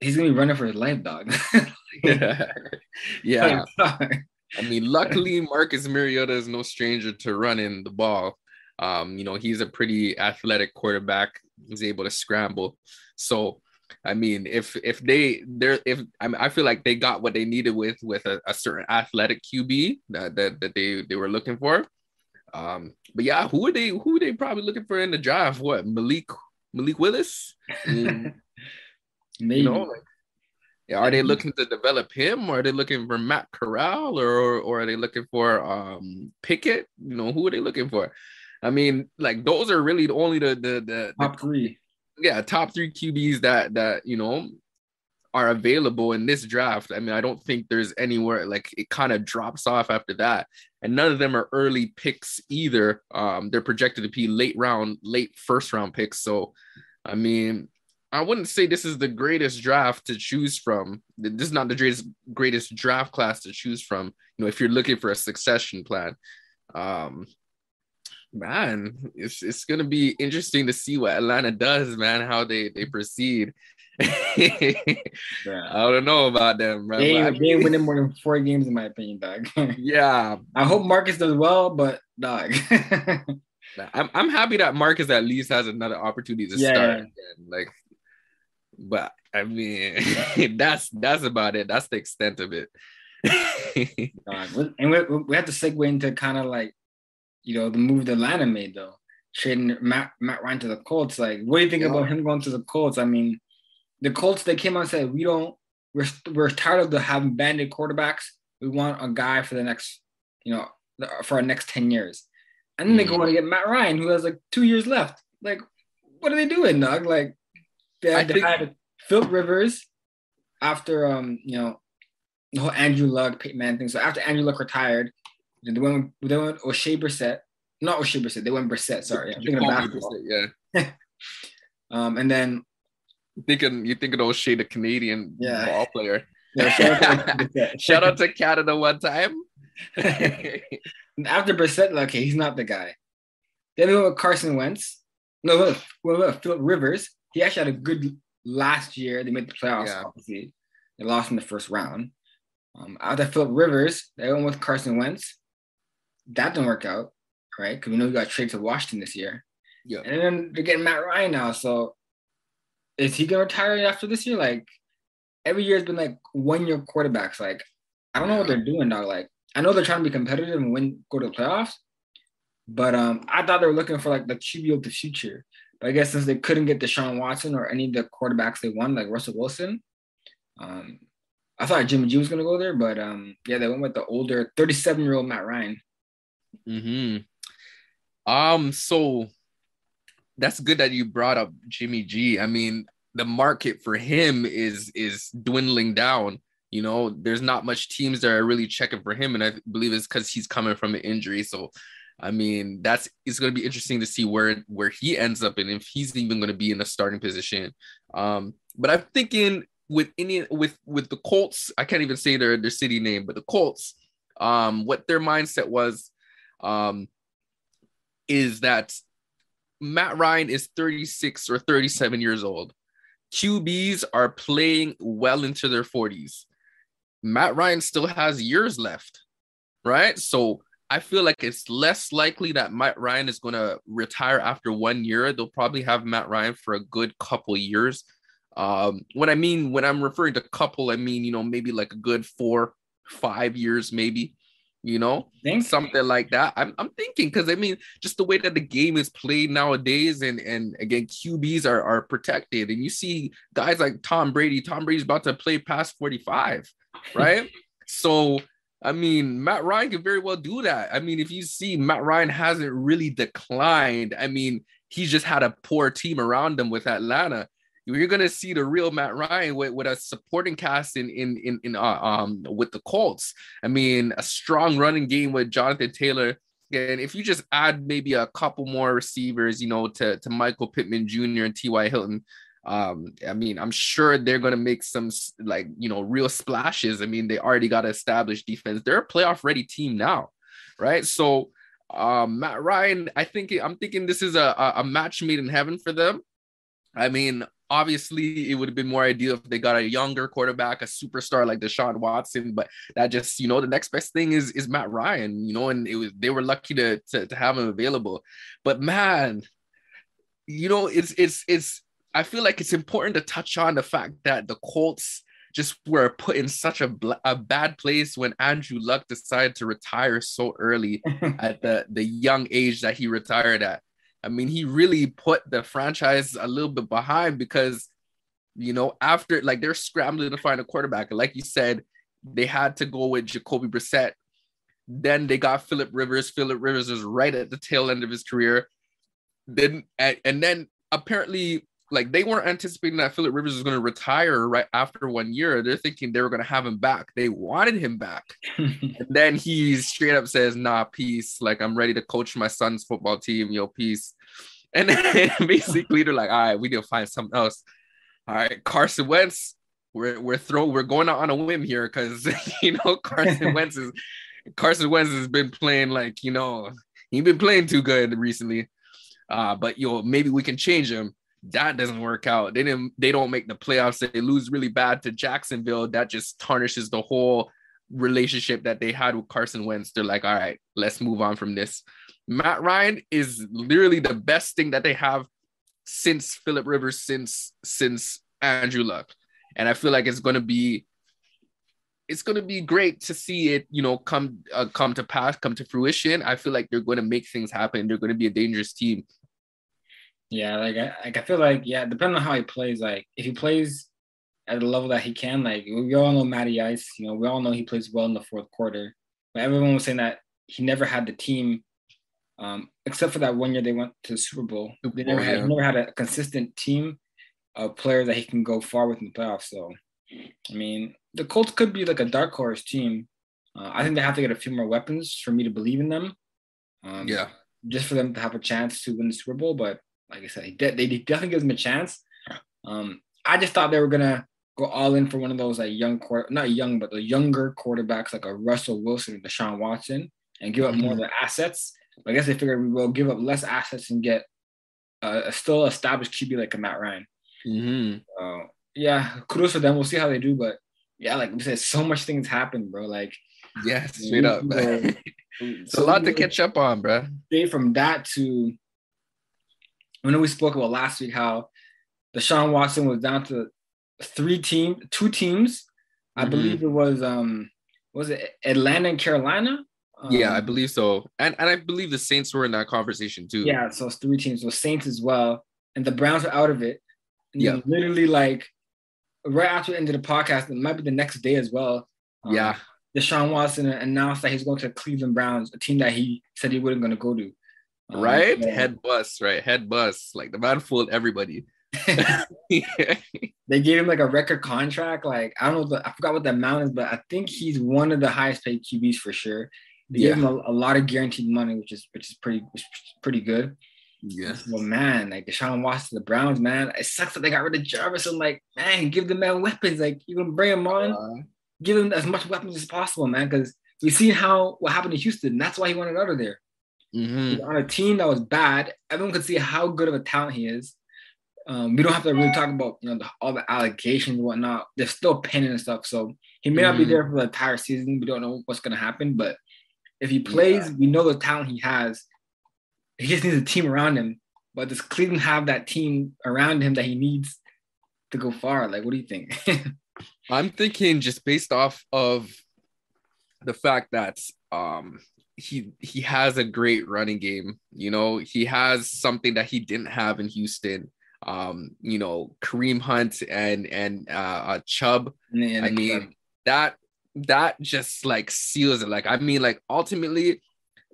he's gonna be running for his life, dog. yeah. yeah. I mean, luckily Marcus Mariota is no stranger to running the ball. Um, you know, he's a pretty athletic quarterback. He's able to scramble. So, I mean, if if they they're if I mean, I feel like they got what they needed with with a, a certain athletic QB that, that that they they were looking for. Um, but yeah, who are they? Who are they probably looking for in the draft? What Malik Malik Willis? Maybe. You know, like, are they looking to develop him, or are they looking for Matt Corral, or or are they looking for um Pickett? You know, who are they looking for? I mean, like those are really only the the the top three. Yeah, top three QBs that that you know are available in this draft. I mean, I don't think there's anywhere like it kind of drops off after that. And none of them are early picks either. Um, they're projected to be late round, late first round picks. So, I mean, I wouldn't say this is the greatest draft to choose from. This is not the greatest greatest draft class to choose from. You know, if you're looking for a succession plan. Um, man, it's it's gonna be interesting to see what Atlanta does, man. How they they proceed. I don't know about them, bro. They ain't, they winning more than four games, in my opinion, dog. yeah. I hope Marcus does well, but dog. I'm I'm happy that Marcus at least has another opportunity to yeah. start again. Like, but I mean, that's that's about it. That's the extent of it. and we, we have to segue into kind of like, you know, the move that Atlanta made though, trading Matt Matt Ryan to the Colts. Like, what do you think yeah. about him going to the Colts? I mean, the Colts they came out and said we don't we're we're tired of the having banded quarterbacks. We want a guy for the next you know for our next ten years, and then mm-hmm. they go mm-hmm. and get Matt Ryan who has like two years left. Like, what are they doing, Doug? Like, they had, think- they had Philip Rivers after um you know the whole Andrew Luck Peyton Manning thing. So after Andrew Luck retired, they went they went Oshae Brissett, not Oshae Brissett. They went Brissett. Sorry, I'm thinking of basketball. Brissett, yeah. um, and then thinking you thinking Oshae, the Canadian yeah. ball player. Yeah, shout, out to, shout out to Canada one time. After Brissett, okay, he's not the guy. Then we went with Carson Wentz. No, look, we went with Philip Rivers. He actually had a good last year. They made the playoffs, yeah. obviously. They lost in the first round. Um, after Philip Rivers, they went with Carson Wentz. That didn't work out, right? Because we know we got traded to Washington this year. Yeah. And then they're getting Matt Ryan now. So is he gonna retire after this year? Like every year has been like one year quarterbacks. Like I don't know what they're doing now. Like I know they're trying to be competitive and win, go to the playoffs, but um, I thought they were looking for like the QB of the future. But I guess since they couldn't get Deshaun Watson or any of the quarterbacks they won, like Russell Wilson, um, I thought Jimmy G was gonna go there, but um, yeah, they went with the older 37 year old Matt Ryan. Hmm. Um. So that's good that you brought up Jimmy G. I mean, the market for him is is dwindling down. You know, there's not much teams that are really checking for him, and I believe it's because he's coming from an injury. So, I mean, that's it's going to be interesting to see where where he ends up and if he's even going to be in a starting position. Um, but I'm thinking with any with with the Colts, I can't even say their their city name, but the Colts, um, what their mindset was, um, is that Matt Ryan is 36 or 37 years old. QBs are playing well into their 40s. Matt Ryan still has years left, right? So I feel like it's less likely that Matt Ryan is going to retire after one year. They'll probably have Matt Ryan for a good couple years. Um, when I mean, when I'm referring to couple, I mean, you know, maybe like a good four, five years, maybe you know, something like that. I'm, I'm thinking because I mean, just the way that the game is played nowadays, and and again, QBs are are protected, and you see guys like Tom Brady. Tom Brady's about to play past 45, right? So I mean, Matt Ryan can very well do that. I mean, if you see Matt Ryan hasn't really declined, I mean, he's just had a poor team around him with Atlanta. You're gonna see the real Matt Ryan with, with a supporting cast in in in, in uh, um with the Colts. I mean, a strong running game with Jonathan Taylor. And if you just add maybe a couple more receivers, you know, to, to Michael Pittman Jr. and T.Y. Hilton, um, I mean, I'm sure they're gonna make some like you know real splashes. I mean, they already got established defense. They're a playoff ready team now, right? So um, Matt Ryan, I think I'm thinking this is a, a match made in heaven for them. I mean, obviously it would have been more ideal if they got a younger quarterback, a superstar like Deshaun Watson, but that just, you know, the next best thing is is Matt Ryan, you know, and it was they were lucky to to, to have him available. But man, you know, it's it's it's I feel like it's important to touch on the fact that the Colts just were put in such a, a bad place when Andrew Luck decided to retire so early at the, the young age that he retired at. I mean, he really put the franchise a little bit behind because, you know, after like they're scrambling to find a quarterback. Like you said, they had to go with Jacoby Brissett. Then they got Philip Rivers. Philip Rivers was right at the tail end of his career. Then and, and then apparently like they weren't anticipating that Philip Rivers was going to retire right after one year. They're thinking they were going to have him back. They wanted him back. and then he straight up says, "Nah, peace. Like I'm ready to coach my son's football team. Yo, peace." And then basically they're like, "All right, we need to find something else." All right, Carson Wentz. We're we're throwing we're going out on a whim here because you know Carson Wentz is Carson Wentz has been playing like you know he's been playing too good recently. Uh, but yo, maybe we can change him that doesn't work out. They didn't they don't make the playoffs. They lose really bad to Jacksonville. That just tarnishes the whole relationship that they had with Carson Wentz. They're like, all right, let's move on from this. Matt Ryan is literally the best thing that they have since Philip Rivers, since since Andrew Luck. And I feel like it's gonna be it's going to be great to see it, you know, come uh, come to pass, come to fruition. I feel like they're going to make things happen. They're going to be a dangerous team. Yeah, like I, like I feel like yeah, depending on how he plays, like if he plays at the level that he can, like we all know Matty Ice, you know, we all know he plays well in the fourth quarter. But everyone was saying that he never had the team, um, except for that one year they went to the Super Bowl. They never had never had a consistent team of players that he can go far with in the playoffs. So, I mean, the Colts could be like a dark horse team. Uh, I think they have to get a few more weapons for me to believe in them. Um, yeah, just for them to have a chance to win the Super Bowl, but like I said, they, they definitely gives him a chance. Um, I just thought they were gonna go all in for one of those like young quarter, not young, but the younger quarterbacks like a Russell Wilson or Deshaun Watson, and give up mm-hmm. more of mm-hmm. the assets. But I guess they figured we will give up less assets and get a, a still established QB like a Matt Ryan. Mm-hmm. Uh, yeah, kudos for them. We'll see how they do, but yeah, like we said, so much things happen, bro. Like, yeah, straight up. it's so a lot to catch up on, bro. From that to I know we spoke about last week how Deshaun Watson was down to three team, two teams. I mm-hmm. believe it was um was it Atlanta and Carolina? Um, yeah, I believe so. And and I believe the Saints were in that conversation too. Yeah, so it's three teams. So Saints as well. And the Browns are out of it. And yeah. Literally like right after the end of the podcast, it might be the next day as well. Um, yeah. Deshaun Watson announced that he's going to Cleveland Browns, a team that he said he wasn't going to go to. Um, right? yeah. Head bust, right? Head bust. Like the man fooled everybody. They gave him like a record contract. Like I don't know, the, I forgot what the amount is, but I think he's one of the highest paid QBs for sure. They yeah. gave him a, a, lot of guaranteed money, which is which is pretty which is pretty good. Yeah. Well, man, like Deshaun Watson, the Browns, man, it sucks that they got rid of Jarvis. I'm like, man, give the man weapons. Like you can bring him on, uh, give him as much weapons as possible, man. Because we see how what happened to Houston. That's why he wanted out of there. Mm-hmm. on a team that was bad. Everyone could see how good of a talent he is. Um, we don't have to really talk about you know the, all the allegations and whatnot. They're still pinning and stuff, so he may mm-hmm. not be mm-hmm. there for the entire season. We don't know what's gonna happen, but if he plays, yeah. we know the talent he has. He just needs a team around him. But does Cleveland have that team around him that he needs to go far? Like, what do you think? I'm thinking just based off of the fact that um he he has a great running game. You know, he has something that he didn't have in Houston. Um, you know, Kareem Hunt and and uh, uh Chubb. I mean, that that just like seals it. Like, I mean, like ultimately,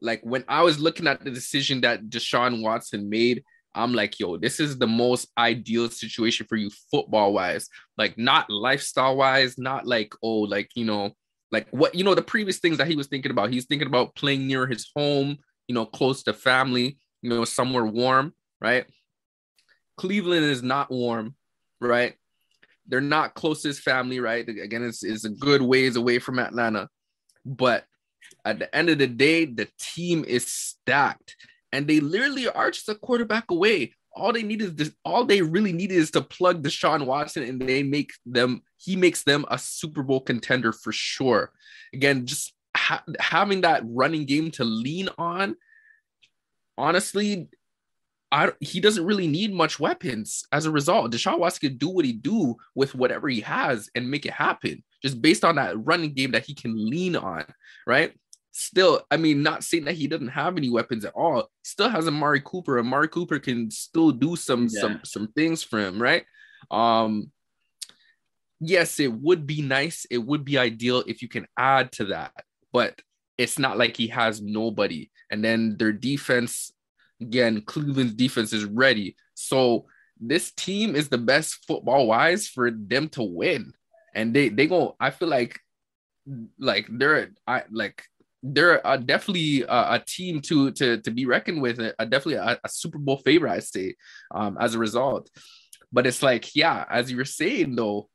like when I was looking at the decision that Deshaun Watson made, I'm like, yo, this is the most ideal situation for you football wise, like not lifestyle wise, not like, oh, like, you know, like what, you know, the previous things that he was thinking about. He's thinking about playing near his home, you know, close to family, you know, somewhere warm, right? Cleveland is not warm, right? They're not closest family, right? Again, it's, it's a good ways away from Atlanta. But at the end of the day, the team is stacked and they literally are just a quarterback away. All they need is this, all they really need is to plug Deshaun Watson and they make them, he makes them a Super Bowl contender for sure. Again, just ha- having that running game to lean on, honestly, I, he doesn't really need much weapons as a result. Deshaun Watson can do what he do with whatever he has and make it happen, just based on that running game that he can lean on, right? Still, I mean, not saying that he doesn't have any weapons at all. Still has Amari Cooper. And Amari Cooper can still do some yeah. some some things for him, right? Um, yes, it would be nice. It would be ideal if you can add to that, but it's not like he has nobody. And then their defense again, Cleveland's defense is ready. So this team is the best football wise for them to win. And they they go, I feel like like they're I like they're a, definitely a, a, team to to to be reckoned with, a, definitely a, a, Super Bowl favorite, I'd say, um, as a result. But it's like, yeah, as you were saying though,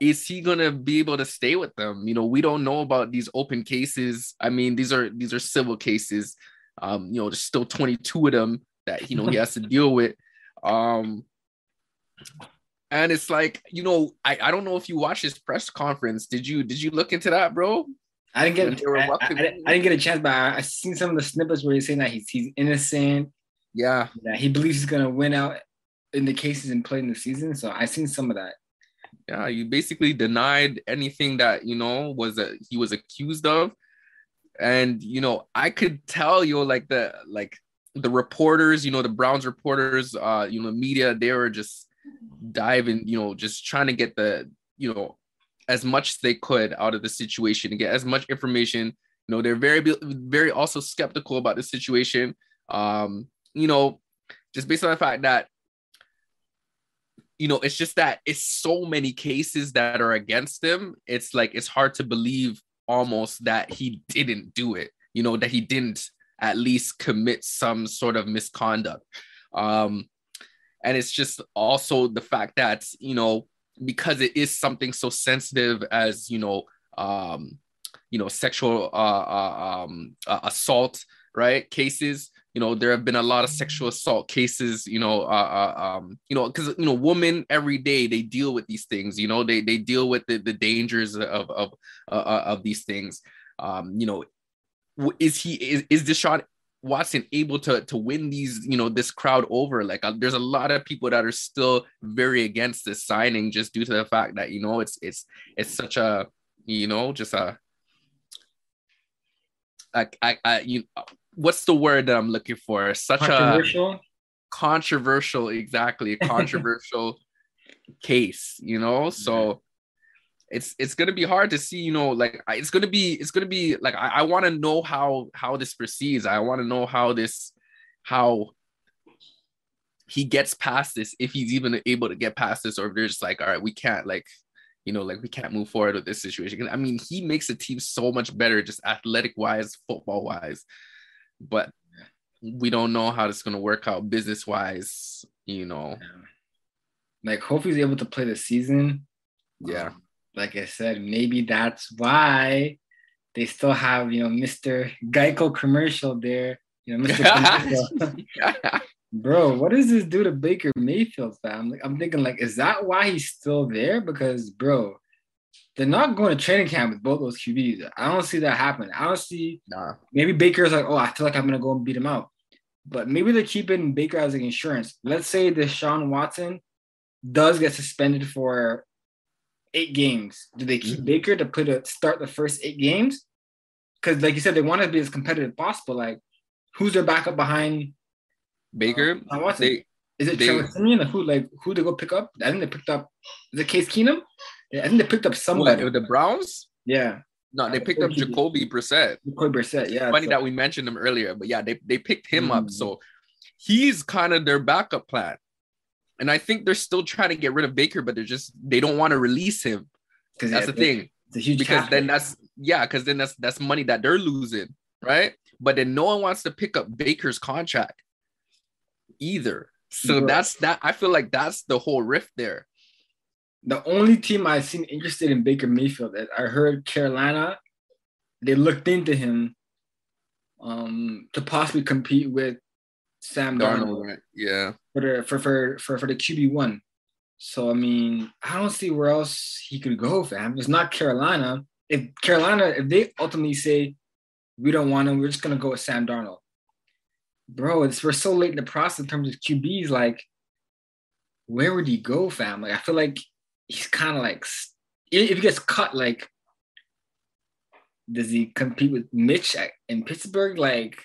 is he gonna be able to stay with them? You know, we don't know about these open cases. I mean, these are these are civil cases. Um, you know, there's still 22 of them that you know he has to deal with. Um, and it's like, you know, I, I don't know if you watched his press conference. Did you did you look into that, bro? I didn't get I, I, didn't, I, didn't get a chance, but I, I seen some of the snippets where he's saying that he's he's innocent. Yeah. That he believes he's gonna win out in the cases and play in the season. So I seen some of that. Yeah, you basically denied anything that you know was a, he was accused of. And you know i could tell you like the like the reporters you know the browns reporters uh you know media they were just diving you know just trying to get the you know as much as they could out of the situation and get as much information. You know they're very very also skeptical about the situation. Um you know just based on the fact that you know it's just that it's so many cases that are against him it's like it's hard to believe almost that he didn't do it, you know, that he didn't at least commit some sort of misconduct. Um, and it's just also the fact that, you know, because it is something so sensitive as, you know, um, you know, sexual uh, uh, um, uh, assault, right? Cases, you know there have been a lot of sexual assault cases you know uh, uh um you know because you know women every day they deal with these things you know they they deal with the, the dangers of of uh, uh of these things um you know is he is, is Deshaun Watson able to to win these you know this crowd over like uh, there's a lot of people that are still very against this signing just due to the fact that you know it's it's it's such a you know just a I, I, I you what's the word that I'm looking for? Such controversial. a controversial, exactly, a controversial case, you know. So it's it's gonna be hard to see, you know, like it's gonna be it's gonna be like I, I want to know how how this proceeds. I want to know how this how he gets past this, if he's even able to get past this, or if they're just like, all right, we can't like you know, like we can't move forward with this situation. I mean, he makes the team so much better, just athletic wise, football wise but we don't know how it's going to work out business wise, you know. Yeah. Like, hopefully, he's able to play the season. Yeah. Um, like I said, maybe that's why they still have, you know, Mr. Geico commercial there. You know, Mr. Bro, what does this do to Baker Mayfield, fam? Like, I'm thinking, like, is that why he's still there? Because, bro, they're not going to training camp with both those QBs. I don't see that happen. I don't see. Nah. Maybe Baker's like, oh, I feel like I'm gonna go and beat him out. But maybe they're keeping Baker as like insurance. Let's say Deshaun Watson does get suspended for eight games. Do they keep mm-hmm. Baker to put a start the first eight games? Because like you said, they want to be as competitive as possible. Like, who's their backup behind Baker? Uh, Watson? They, is it they, Trevor Siemian? Who like who they go pick up? I think they picked up. Is it Case Keenum? Yeah, I think they picked up somebody. What, the Browns? Yeah. No, they picked up Jacoby Brissett. Jacoby Brissett, yeah. Funny so. that we mentioned him earlier, but yeah, they, they picked him mm. up. So he's kind of their backup plan. And I think they're still trying to get rid of Baker, but they're just they don't want to release him. Because that's the thing. It's a huge because then that's yeah, because then that's that's money that they're losing, right? But then no one wants to pick up Baker's contract either. So that's that. I feel like that's the whole rift there. The only team I've seen interested in Baker Mayfield, I heard Carolina, they looked into him um, to possibly compete with Sam Darnold. Right? Yeah. For the for, for for for the QB one. So I mean, I don't see where else he could go, fam. It's not Carolina. If Carolina, if they ultimately say we don't want him, we're just gonna go with Sam Darnold bro, it's we're so late in the process in terms of QBs. Like, where would he go, fam? Like, I feel like he's kind of like if he gets cut, like, does he compete with Mitch in Pittsburgh? Like,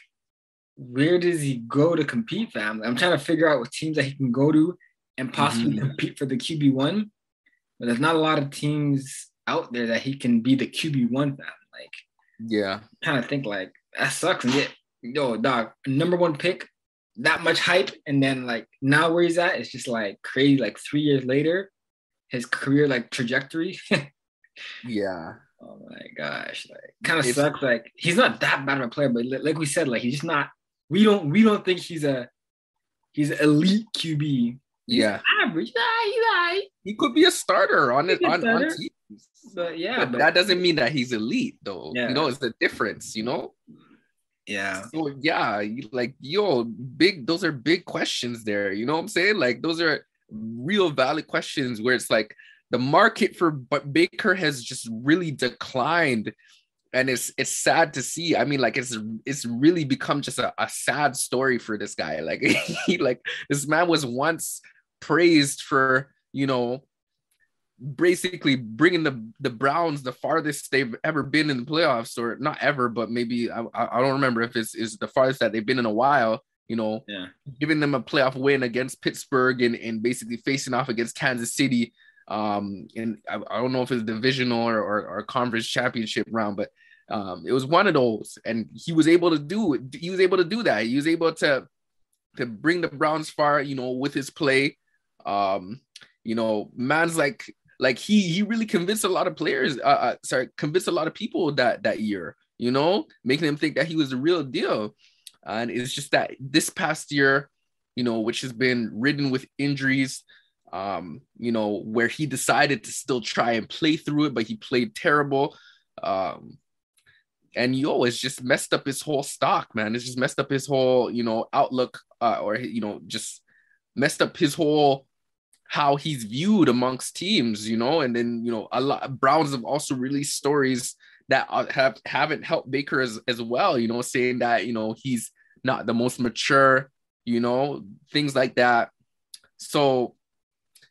where does he go to compete, fam? I'm trying to figure out what teams that he can go to and possibly mm-hmm. compete for the QB one. But there's not a lot of teams out there that he can be the QB one, fam. Like, yeah, kind of think like that sucks. And yet yo, dog, number one pick, that much hype, and then like now where he's at, it's just like crazy. Like three years later, his career like trajectory. yeah. Oh my gosh, like kind of sucks. Like he's not that bad of a player, but like we said, like he's just not. We don't we don't think he's a he's an elite QB. He's yeah, average. Yeah, he's right. He could be a starter on it on, on teams. But yeah, but, but, that doesn't mean that he's elite, though. Yeah. You know, it's the difference. You know. Yeah. So yeah, like yo, big. Those are big questions there. You know what I'm saying? Like those are real valid questions where it's like the market for Baker has just really declined and it's it's sad to see. I mean, like it's it's really become just a, a sad story for this guy. Like he like this man was once praised for you know basically bringing the the Browns the farthest they've ever been in the playoffs, or not ever, but maybe I, I don't remember if it's is the farthest that they've been in a while. You know, yeah. giving them a playoff win against Pittsburgh and, and basically facing off against Kansas City. Um, and I, I don't know if it's divisional or, or, or conference championship round, but um, it was one of those, and he was able to do it. He was able to do that. He was able to to bring the Browns far, you know, with his play. Um, you know, man's like like he he really convinced a lot of players uh, uh, sorry convinced a lot of people that that year you know making them think that he was a real deal and it's just that this past year you know which has been ridden with injuries um you know where he decided to still try and play through it but he played terrible. Um and yo it's just messed up his whole stock man. It's just messed up his whole you know outlook uh, or you know just messed up his whole how he's viewed amongst teams, you know, and then you know a lot Browns have also released stories that have haven't helped Baker as, as well, you know, saying that you know he's not the most mature, you know, things like that. So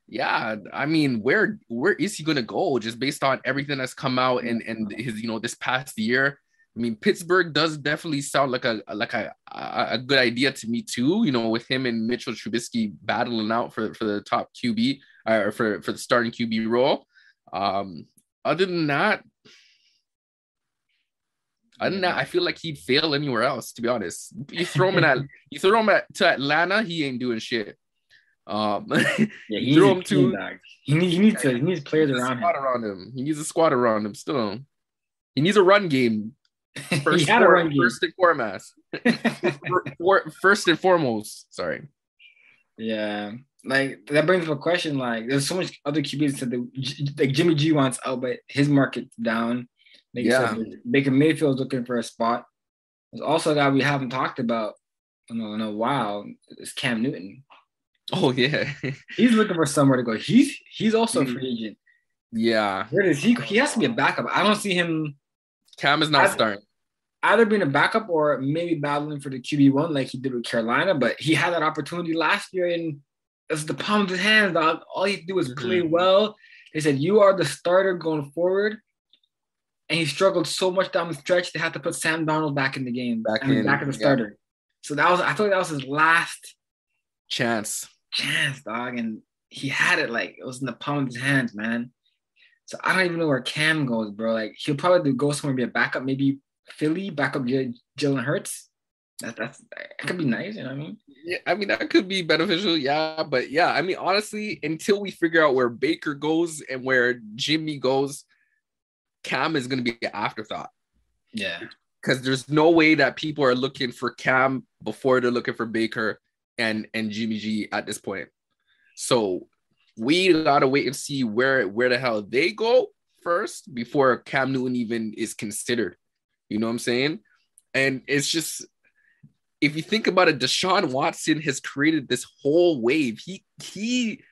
yeah, I mean, where where is he gonna go just based on everything that's come out and and his you know this past year? I mean, Pittsburgh does definitely sound like a like a, a good idea to me too. You know, with him and Mitchell Trubisky battling out for for the top QB uh, or for for the starting QB role. Um, other than that, other than that, I feel like he'd fail anywhere else. To be honest, you throw him in at you throw him at, to Atlanta, he ain't doing shit. Um, yeah, he throw him to he needs, he needs to he needs players around him. around him. He needs a squad around him. Still, he needs a run game First, he had for, a run first and foremost. for, first and foremost, sorry. Yeah, like that brings up a question. Like, there's so much other QBs that the, like Jimmy G wants out, but his market's down. Like yeah, Baker Mayfield's looking for a spot. There's also a guy we haven't talked about in a, in a while. It's Cam Newton. Oh yeah, he's looking for somewhere to go. He's he's also a mm. free agent. Yeah, where does he? He has to be a backup. I don't see him. Cam is not I, starting either being a backup or maybe battling for the QB one like he did with Carolina. But he had that opportunity last year, and it's the palm of his hands. Dog. All he had to do was play mm-hmm. well. They said you are the starter going forward, and he struggled so much down the stretch. They had to put Sam Darnold back in the game, back in, back as the starter. So that was I thought that was his last chance. Chance, dog, and he had it like it was in the palm of his hands, man. So I don't even know where Cam goes, bro. Like he'll probably go somewhere be a backup, maybe Philly, backup J- Jalen Hurts. That that's that could be nice, you know what I mean? Yeah, I mean that could be beneficial, yeah. But yeah, I mean honestly, until we figure out where Baker goes and where Jimmy goes, Cam is gonna be an afterthought. Yeah. Because there's no way that people are looking for Cam before they're looking for Baker and and Jimmy G at this point. So we gotta wait and see where where the hell they go first before Cam Newton even is considered. You know what I'm saying? And it's just if you think about it, Deshaun Watson has created this whole wave. He he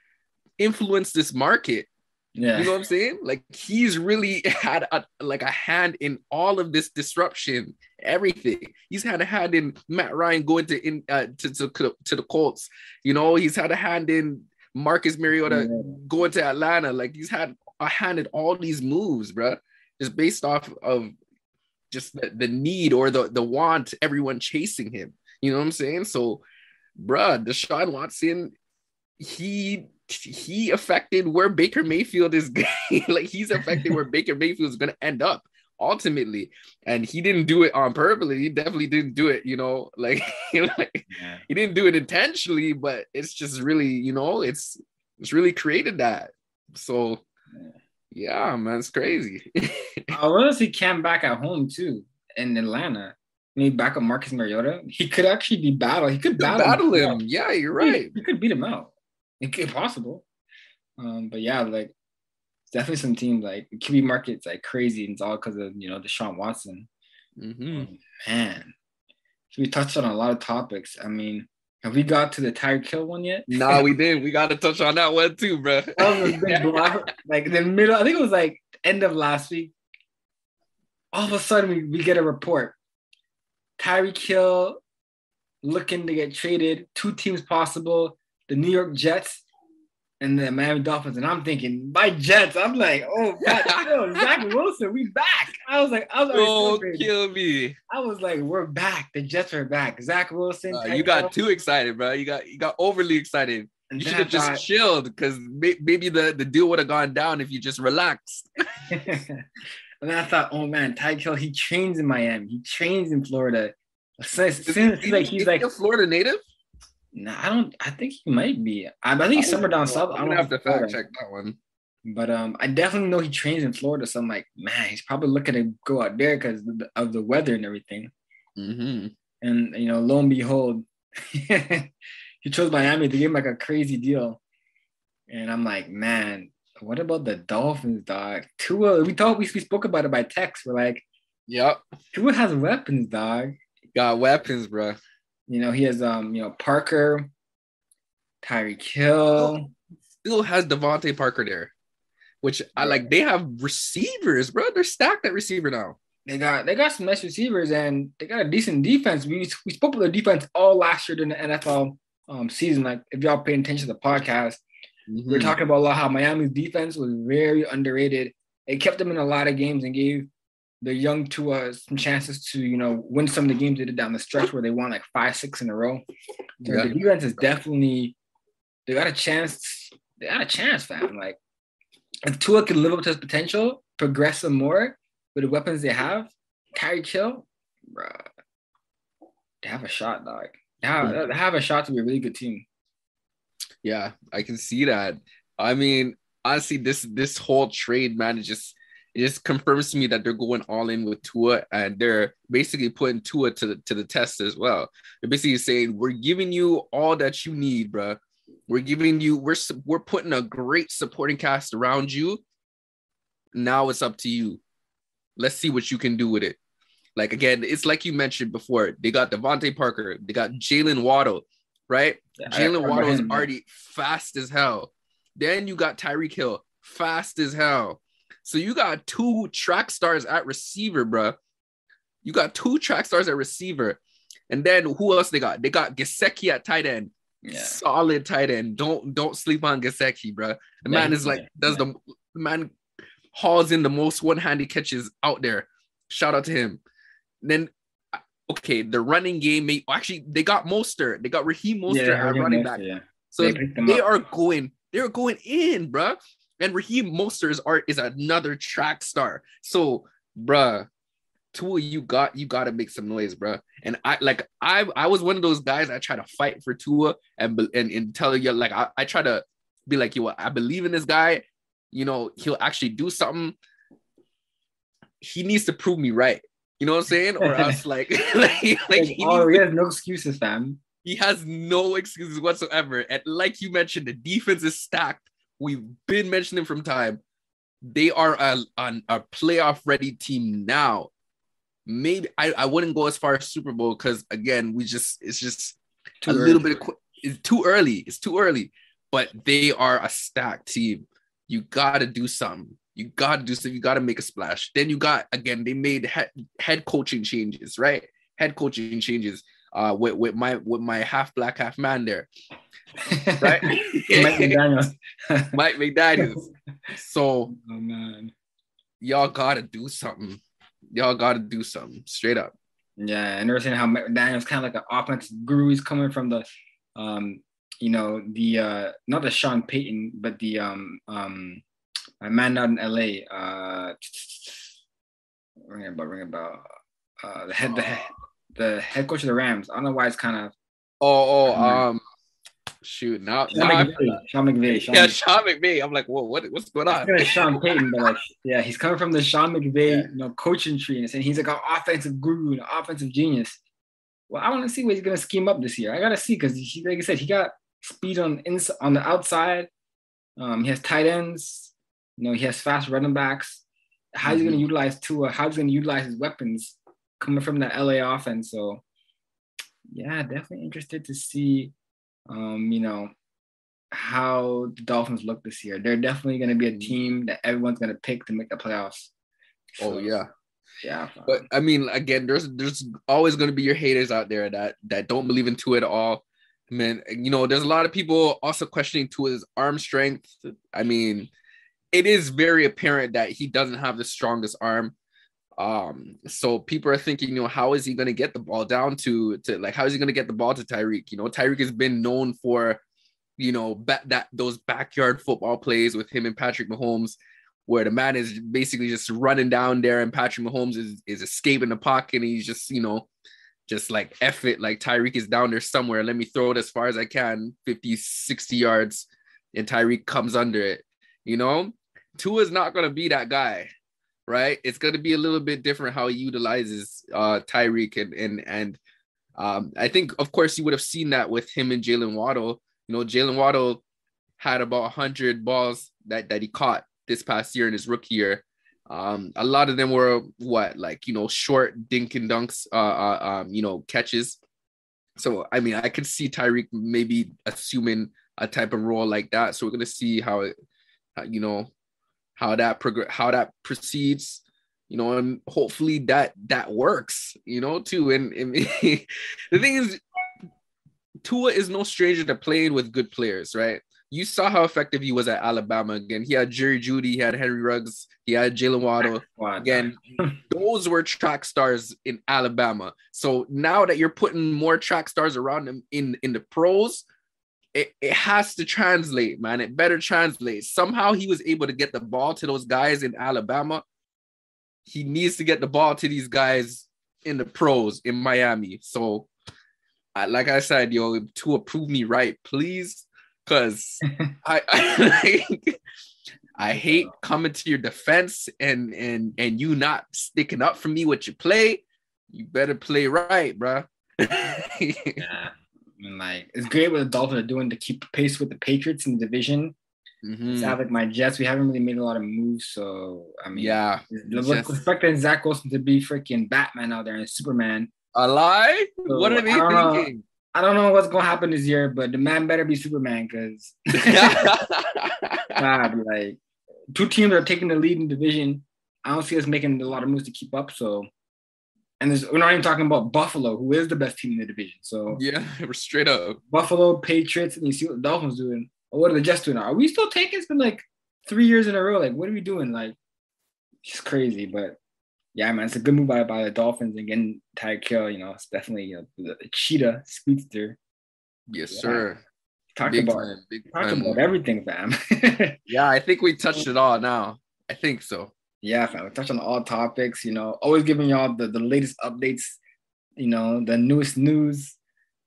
influenced this market. Yeah. You know what I'm saying? Like he's really had a, like a hand in all of this disruption, everything. He's had a hand in Matt Ryan going to in uh, to, to to the Colts. You know, he's had a hand in Marcus Mariota Yeah. going to Atlanta. Like he's had a hand in all these moves, bro. Just based off of just the, the need or the the want, everyone chasing him. You know what I'm saying? So, bruh, Deshaun Watson, he he affected where Baker Mayfield is like he's affected where Baker Mayfield is gonna end up ultimately. And he didn't do it on purpose. He definitely didn't do it, you know, like, like Yeah. he didn't do it intentionally, but it's just really, you know, it's it's really created that. So yeah, man, it's crazy. I want to see Cam back at home too in Atlanta. Maybe back up Marcus Mariota. He could actually be battle. He could battle, battle him. Yeah, you're right. He could beat him out. It could possible. Um, but yeah, like definitely some teams like QB market's like crazy, and it's all because of you know Deshaun Watson. Mhm. Man, so we touched on a lot of topics. I mean, have we got to the Tyreek Hill one yet? Nah, we didn't. We got to touch on that one too, bro. That was a big block. Like the middle, I think it was like end of last week. All of a sudden, we, we get a report. Tyreek Hill looking to get traded. Two teams possible: the New York Jets and the Miami Dolphins. And I'm thinking, my Jets. I'm like, oh, God, Zach Wilson, we back. I was like, I was celebrating. kill me. I was like, we're back. The Jets are back. Zach Wilson. Uh, you got too excited, bro. You got you got overly excited. And You should have just chilled because may- maybe the, the deal would have gone down if you just relaxed. and then I thought, oh man, Tyreek Hill, he trains in Miami. He trains in Florida. It seems like he's like, a Florida native. Nah, I don't. I think he might be. I, I think he's somewhere down south. I I'm don't gonna have to fact check that one. But um, I definitely know he trains in Florida. So I'm like, man, he's probably looking to go out there because of the weather and everything. hmm And you know, lo and behold, he chose Miami to give him like a crazy deal. And I'm like, man, what about the Dolphins, dog? Tua, we talked, we, we spoke about it by text. We're like, Yep, Tua has weapons, dog. got weapons, bro. You know, he has um, you know, Parker, Tyreek Hill. Still has DeVante Parker there, which I like. They have receivers, bro. They're stacked at receiver now. They got they got some nice receivers and they got a decent defense. We we spoke about their defense all last year during the NFL um, season. Like if y'all paying attention to the podcast, we Hmm. were talking about a lot how Miami's defense was very underrated. It kept them in a lot of games and gave the young Tua some chances to you know win some of the games they did down the stretch where they won like five six in a row. Yeah. The defense is definitely they got a chance. They got a chance, fam. Like if Tua can live up to his potential, progress some more with the weapons they have, Tyreek Hill, bruh, they have a shot, dog. They have, they have a shot to be a really good team. Yeah, I can see that. I mean, honestly, this this whole trade, man, it just it just confirms to me that they're going all in with Tua, and they're basically putting Tua to the to the test as well. They're basically saying, "We're giving you all that you need, bro. We're giving you. We're we're putting a great supporting cast around you. Now it's up to you. Let's see what you can do with it." Like again, it's like you mentioned before. They got DeVante Parker. They got Jaylen Waddle, right? I Jaylen Waddle is already fast as hell. Then you got Tyreek Hill, fast as hell. So you got two track stars at receiver, bro. You got two track stars at receiver. And then who else they got? They got Gesicki at tight end. Yeah. Solid tight end. Don't don't sleep on Gesicki, bro. The Yeah, man is like does the the man hauls in the most one-handed catches out there. Shout out to him. Then okay, the running game may actually they got Mostert. They got Raheem Mostert Yeah, at running yeah, back. Yeah. So They they, picked them up. are going, they're going in, bruh. And Raheem Mostert is art is another track star. So, bruh, Tua, you got you got to make some noise, bruh. And I like I I was one of those guys that try to fight for Tua and and, and tell you like I, I try to be like, you I believe in this guy. You know, he'll actually do something. He needs to prove me right. You know what I'm saying? Or else like, like, like he, oh, he has no excuses, fam. He has no excuses whatsoever. And like you mentioned, the defense is stacked. We've been mentioning from time. They are a, a, a playoff ready team now. Maybe I, I wouldn't go as far as Super Bowl because again, we just it's just too a early. little bit of it's too early. It's too early. But they are a stacked team. You gotta do something. You got to do something. You got to make a splash. Then you got again. They made head, head coaching changes, right? Head coaching changes. Uh, with with my with my half black half man there, right? Mike McDaniels. Mike McDaniels. So, oh man, y'all gotta do something. Y'all gotta do something straight up. Yeah, and understand how McDaniels kind of like an offense guru. He's coming from the, um, you know, the uh, not the Sean Payton, but the um um a man out in LA. Uh, ring about ring about uh, the head the head the head coach of the Rams. I don't know why it's kind of. Oh, oh, um, shoot, now, Sean, now McVay, Sean McVay. Sean yeah, McVay. Sean McVay. I'm like, whoa, what, what's going on? Sean Payton, but like, yeah, he's coming from the Sean McVay, yeah. you know, coaching tree, and saying he's like an offensive guru, an offensive genius. Well, I want to see what he's gonna scheme up this year. I gotta see because, like I said, he got speed on ins- on the outside. Um, he has tight ends. You know, he has fast running backs. How's mm-hmm. he going to utilize Tua? How's he going to utilize his weapons coming from the LA offense? So, yeah, definitely interested to see, um, you know, how the Dolphins look this year. They're definitely going to be a team that everyone's going to pick to make the playoffs. Oh, so, oh yeah, yeah. But I mean, again, there's there's always going to be your haters out there that that don't believe in Tua at all. I mean, you know, there's a lot of people also questioning Tua's arm strength. I mean, it is very apparent that he doesn't have the strongest arm. Um, so people are thinking, you know, how is he going to get the ball down to to like how is he going to get the ball to Tyreek? You know, Tyreek has been known for, you know, ba- that those backyard football plays with him and Patrick Mahomes, where the man is basically just running down there and Patrick Mahomes is is escaping the pocket and he's just, you know, just like F it, like Tyreek is down there somewhere. Let me throw it as far as I can, 50, 60 yards, and Tyreek comes under it. You know, Tua is not going to be that guy, right? It's going to be a little bit different how he utilizes uh, Tyreek and and and um, I think, of course, you would have seen that with him and Jaylen Waddle. You know, Jaylen Waddle had about hundred balls that that he caught this past year in his rookie year. Um, a lot of them were what like you know short dink and dunks, uh, uh um, you know catches. So I mean, I could see Tyreek maybe assuming a type of role like that. So we're gonna see how it, you know, how that progress how that proceeds you know and hopefully that that works you know too. And, and the thing is Tua is no stranger to playing with good players right? You saw how effective he was at Alabama again. He had Jerry Jeudy, he had Henry Ruggs he had Jaylen Waddle. Again those were track stars in Alabama. So now that you're putting more track stars around him in in the pros it, it has to translate, man. It better translate. Somehow he was able to get the ball to those guys in Alabama. He needs to get the ball to these guys in the pros in Miami. So, I, like I said, yo, to approve me right, please, because I, I, I hate coming to your defense and and and you not sticking up for me what you play. You better play right, bro. yeah. And like it's great what the Dolphins are doing to keep pace with the Patriots in the division. Mm-hmm. Sound like my Jets, we haven't really made a lot of moves. So I mean, yeah, just... expecting Zach Wilson to be freaking Batman out there and Superman. A lie? So, what are they I thinking? Know, I don't know what's gonna happen this year, but the man better be Superman because God, like two teams are taking the lead in division. I don't see us making a lot of moves to keep up. So and we're not even talking about Buffalo, who is the best team in the division. So yeah, we're straight up Buffalo, Patriots, and you see what the Dolphins doing. Or what are the Jets doing? Are we still taking? It's been like three years in a row. Like, what are we doing? Like, it's crazy. But yeah, man, it's a good move by, by the Dolphins and getting Tyreek Hill. You know, it's definitely you know, the cheetah speedster. Yes, yeah. sir. Talk big about time, big talk time. about everything, fam. yeah, I think we touched it all now. I think so. Yeah, fam. We touched on all topics, you know, always giving y'all the, the latest updates, you know, the newest news.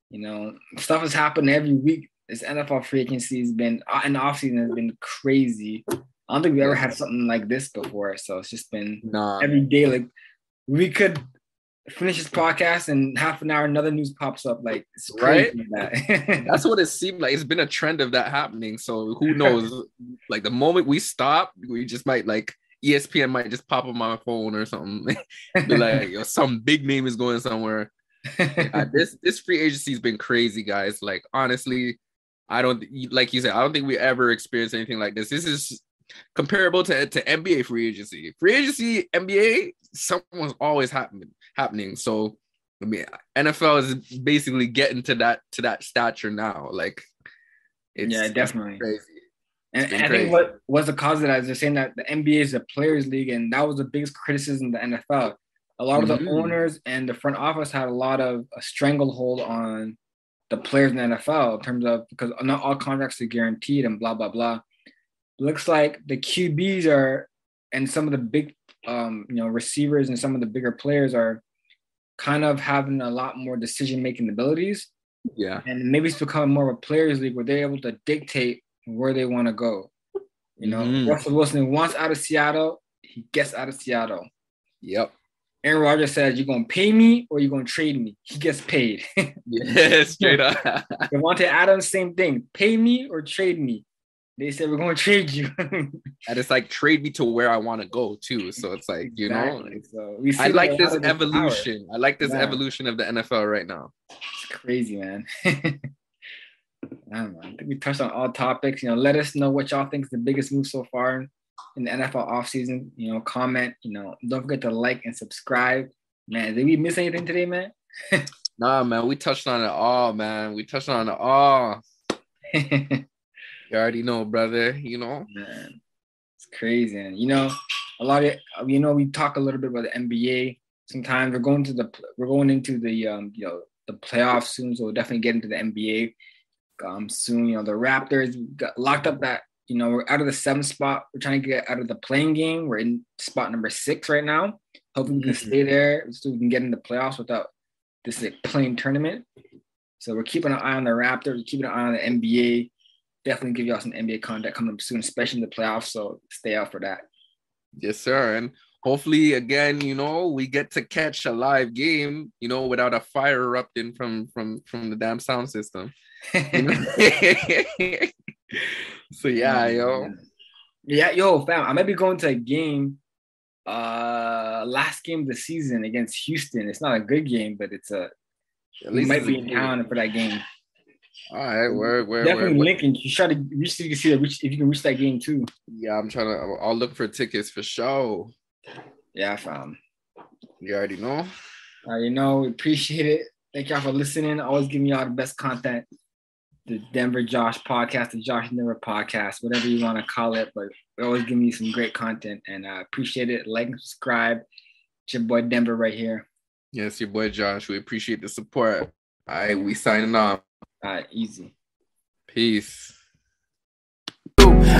You know, stuff is happening every week. This NFL free agency has been and uh, off season has been crazy. I don't think we ever had something like this before. So it's just been nah. every day. Like we could finish this podcast and half an hour another news pops up like right that. that's what it seemed like it's been a trend of that happening so who knows like the moment we stop we just might like espn might just pop up my phone or something be like Yo, some big name is going somewhere yeah, uh, this this free agency has been crazy guys like honestly i don't like you said i don't think we ever experienced anything like this this is comparable to, to nba free agency free agency nba someone's always happening happening. So I mean, NFL is basically getting to that to that stature now. Like, it's yeah, definitely crazy. And, I think what was the cause of that is they're saying that the NBA is a players' league, and that was the biggest criticism of the NFL. A lot of mm-hmm. the owners and the front office had a lot of a stranglehold on the players in the NFL in terms of because not all contracts are guaranteed and blah blah blah. Looks like the QBs are and some of the big um, you know receivers and some of the bigger players are kind of having a lot more decision making abilities. Yeah. And maybe it's becoming more of a players league where they're able to dictate where they want to go. You know, mm. Russell Wilson wants out of Seattle, he gets out of Seattle. Yep. Aaron Rodgers says, You're gonna pay me or you're gonna trade me. He gets paid. yeah, straight up. Davante Adams, same thing. Pay me or trade me. They said we're going to trade you. and it's like trade me to where I want to go too. So it's like you exactly. know, so we I like this evolution. Power. I like this yeah. evolution of the NFL right now. It's crazy, man. I don't know. I think we touched on all topics. You know, let us know what y'all think is the biggest move so far in the NFL offseason. You know, comment. You know, don't forget to like and subscribe. Man, did we miss anything today, man? nah, man, we touched on it all, man. We touched on it all. You already know, brother. You know, man, it's crazy. And you know, a lot of you know, we talk a little bit about the NBA. Sometimes we're going to the we're going into the um, you know, the playoffs soon, so we'll definitely get into the NBA um soon. You know, the Raptors got locked up that you know, we're out of the seventh spot. We're trying to get out of the playing game. We're in spot number six right now. Hoping we can mm-hmm. stay there so we can get in the playoffs without this like, playing tournament. So we're keeping an eye on the Raptors, we're keeping an eye on the NBA definitely give y'all some NBA content coming up soon, especially in the playoffs. So stay out for that. Yes, sir. And hopefully, again, you know, we get to catch a live game, you know, without a fire erupting from from from the damn sound system. So yeah, yo. Yeah, yo, fam. I might be going to a game, uh, last game of the season against Houston. It's not a good game, but it's a. At least we might be in town for that game. All right, where where definitely where, linking. You try to reach so you can see that reach if you can reach that game too. Yeah, I'm trying to. I'll look for tickets for sure. Yeah, I found. You already know. Uh, you know, we appreciate it. Thank y'all for listening. Always giving y'all the best content. The Denver Josh podcast, the Josh Denver podcast, whatever you want to call it, but we always giving you some great content and I uh, appreciate it. Like and subscribe. It's your boy Denver right here. Yes, your boy Josh. We appreciate the support. All right, we signing off. All right, easy. Peace.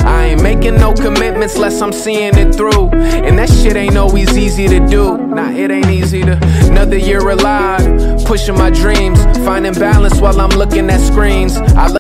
I ain't making no commitments unless I'm seeing it through. And that shit ain't always easy to do. Nah, it ain't easy to. Another year alive, pushing my dreams, finding balance while I'm looking at screens. I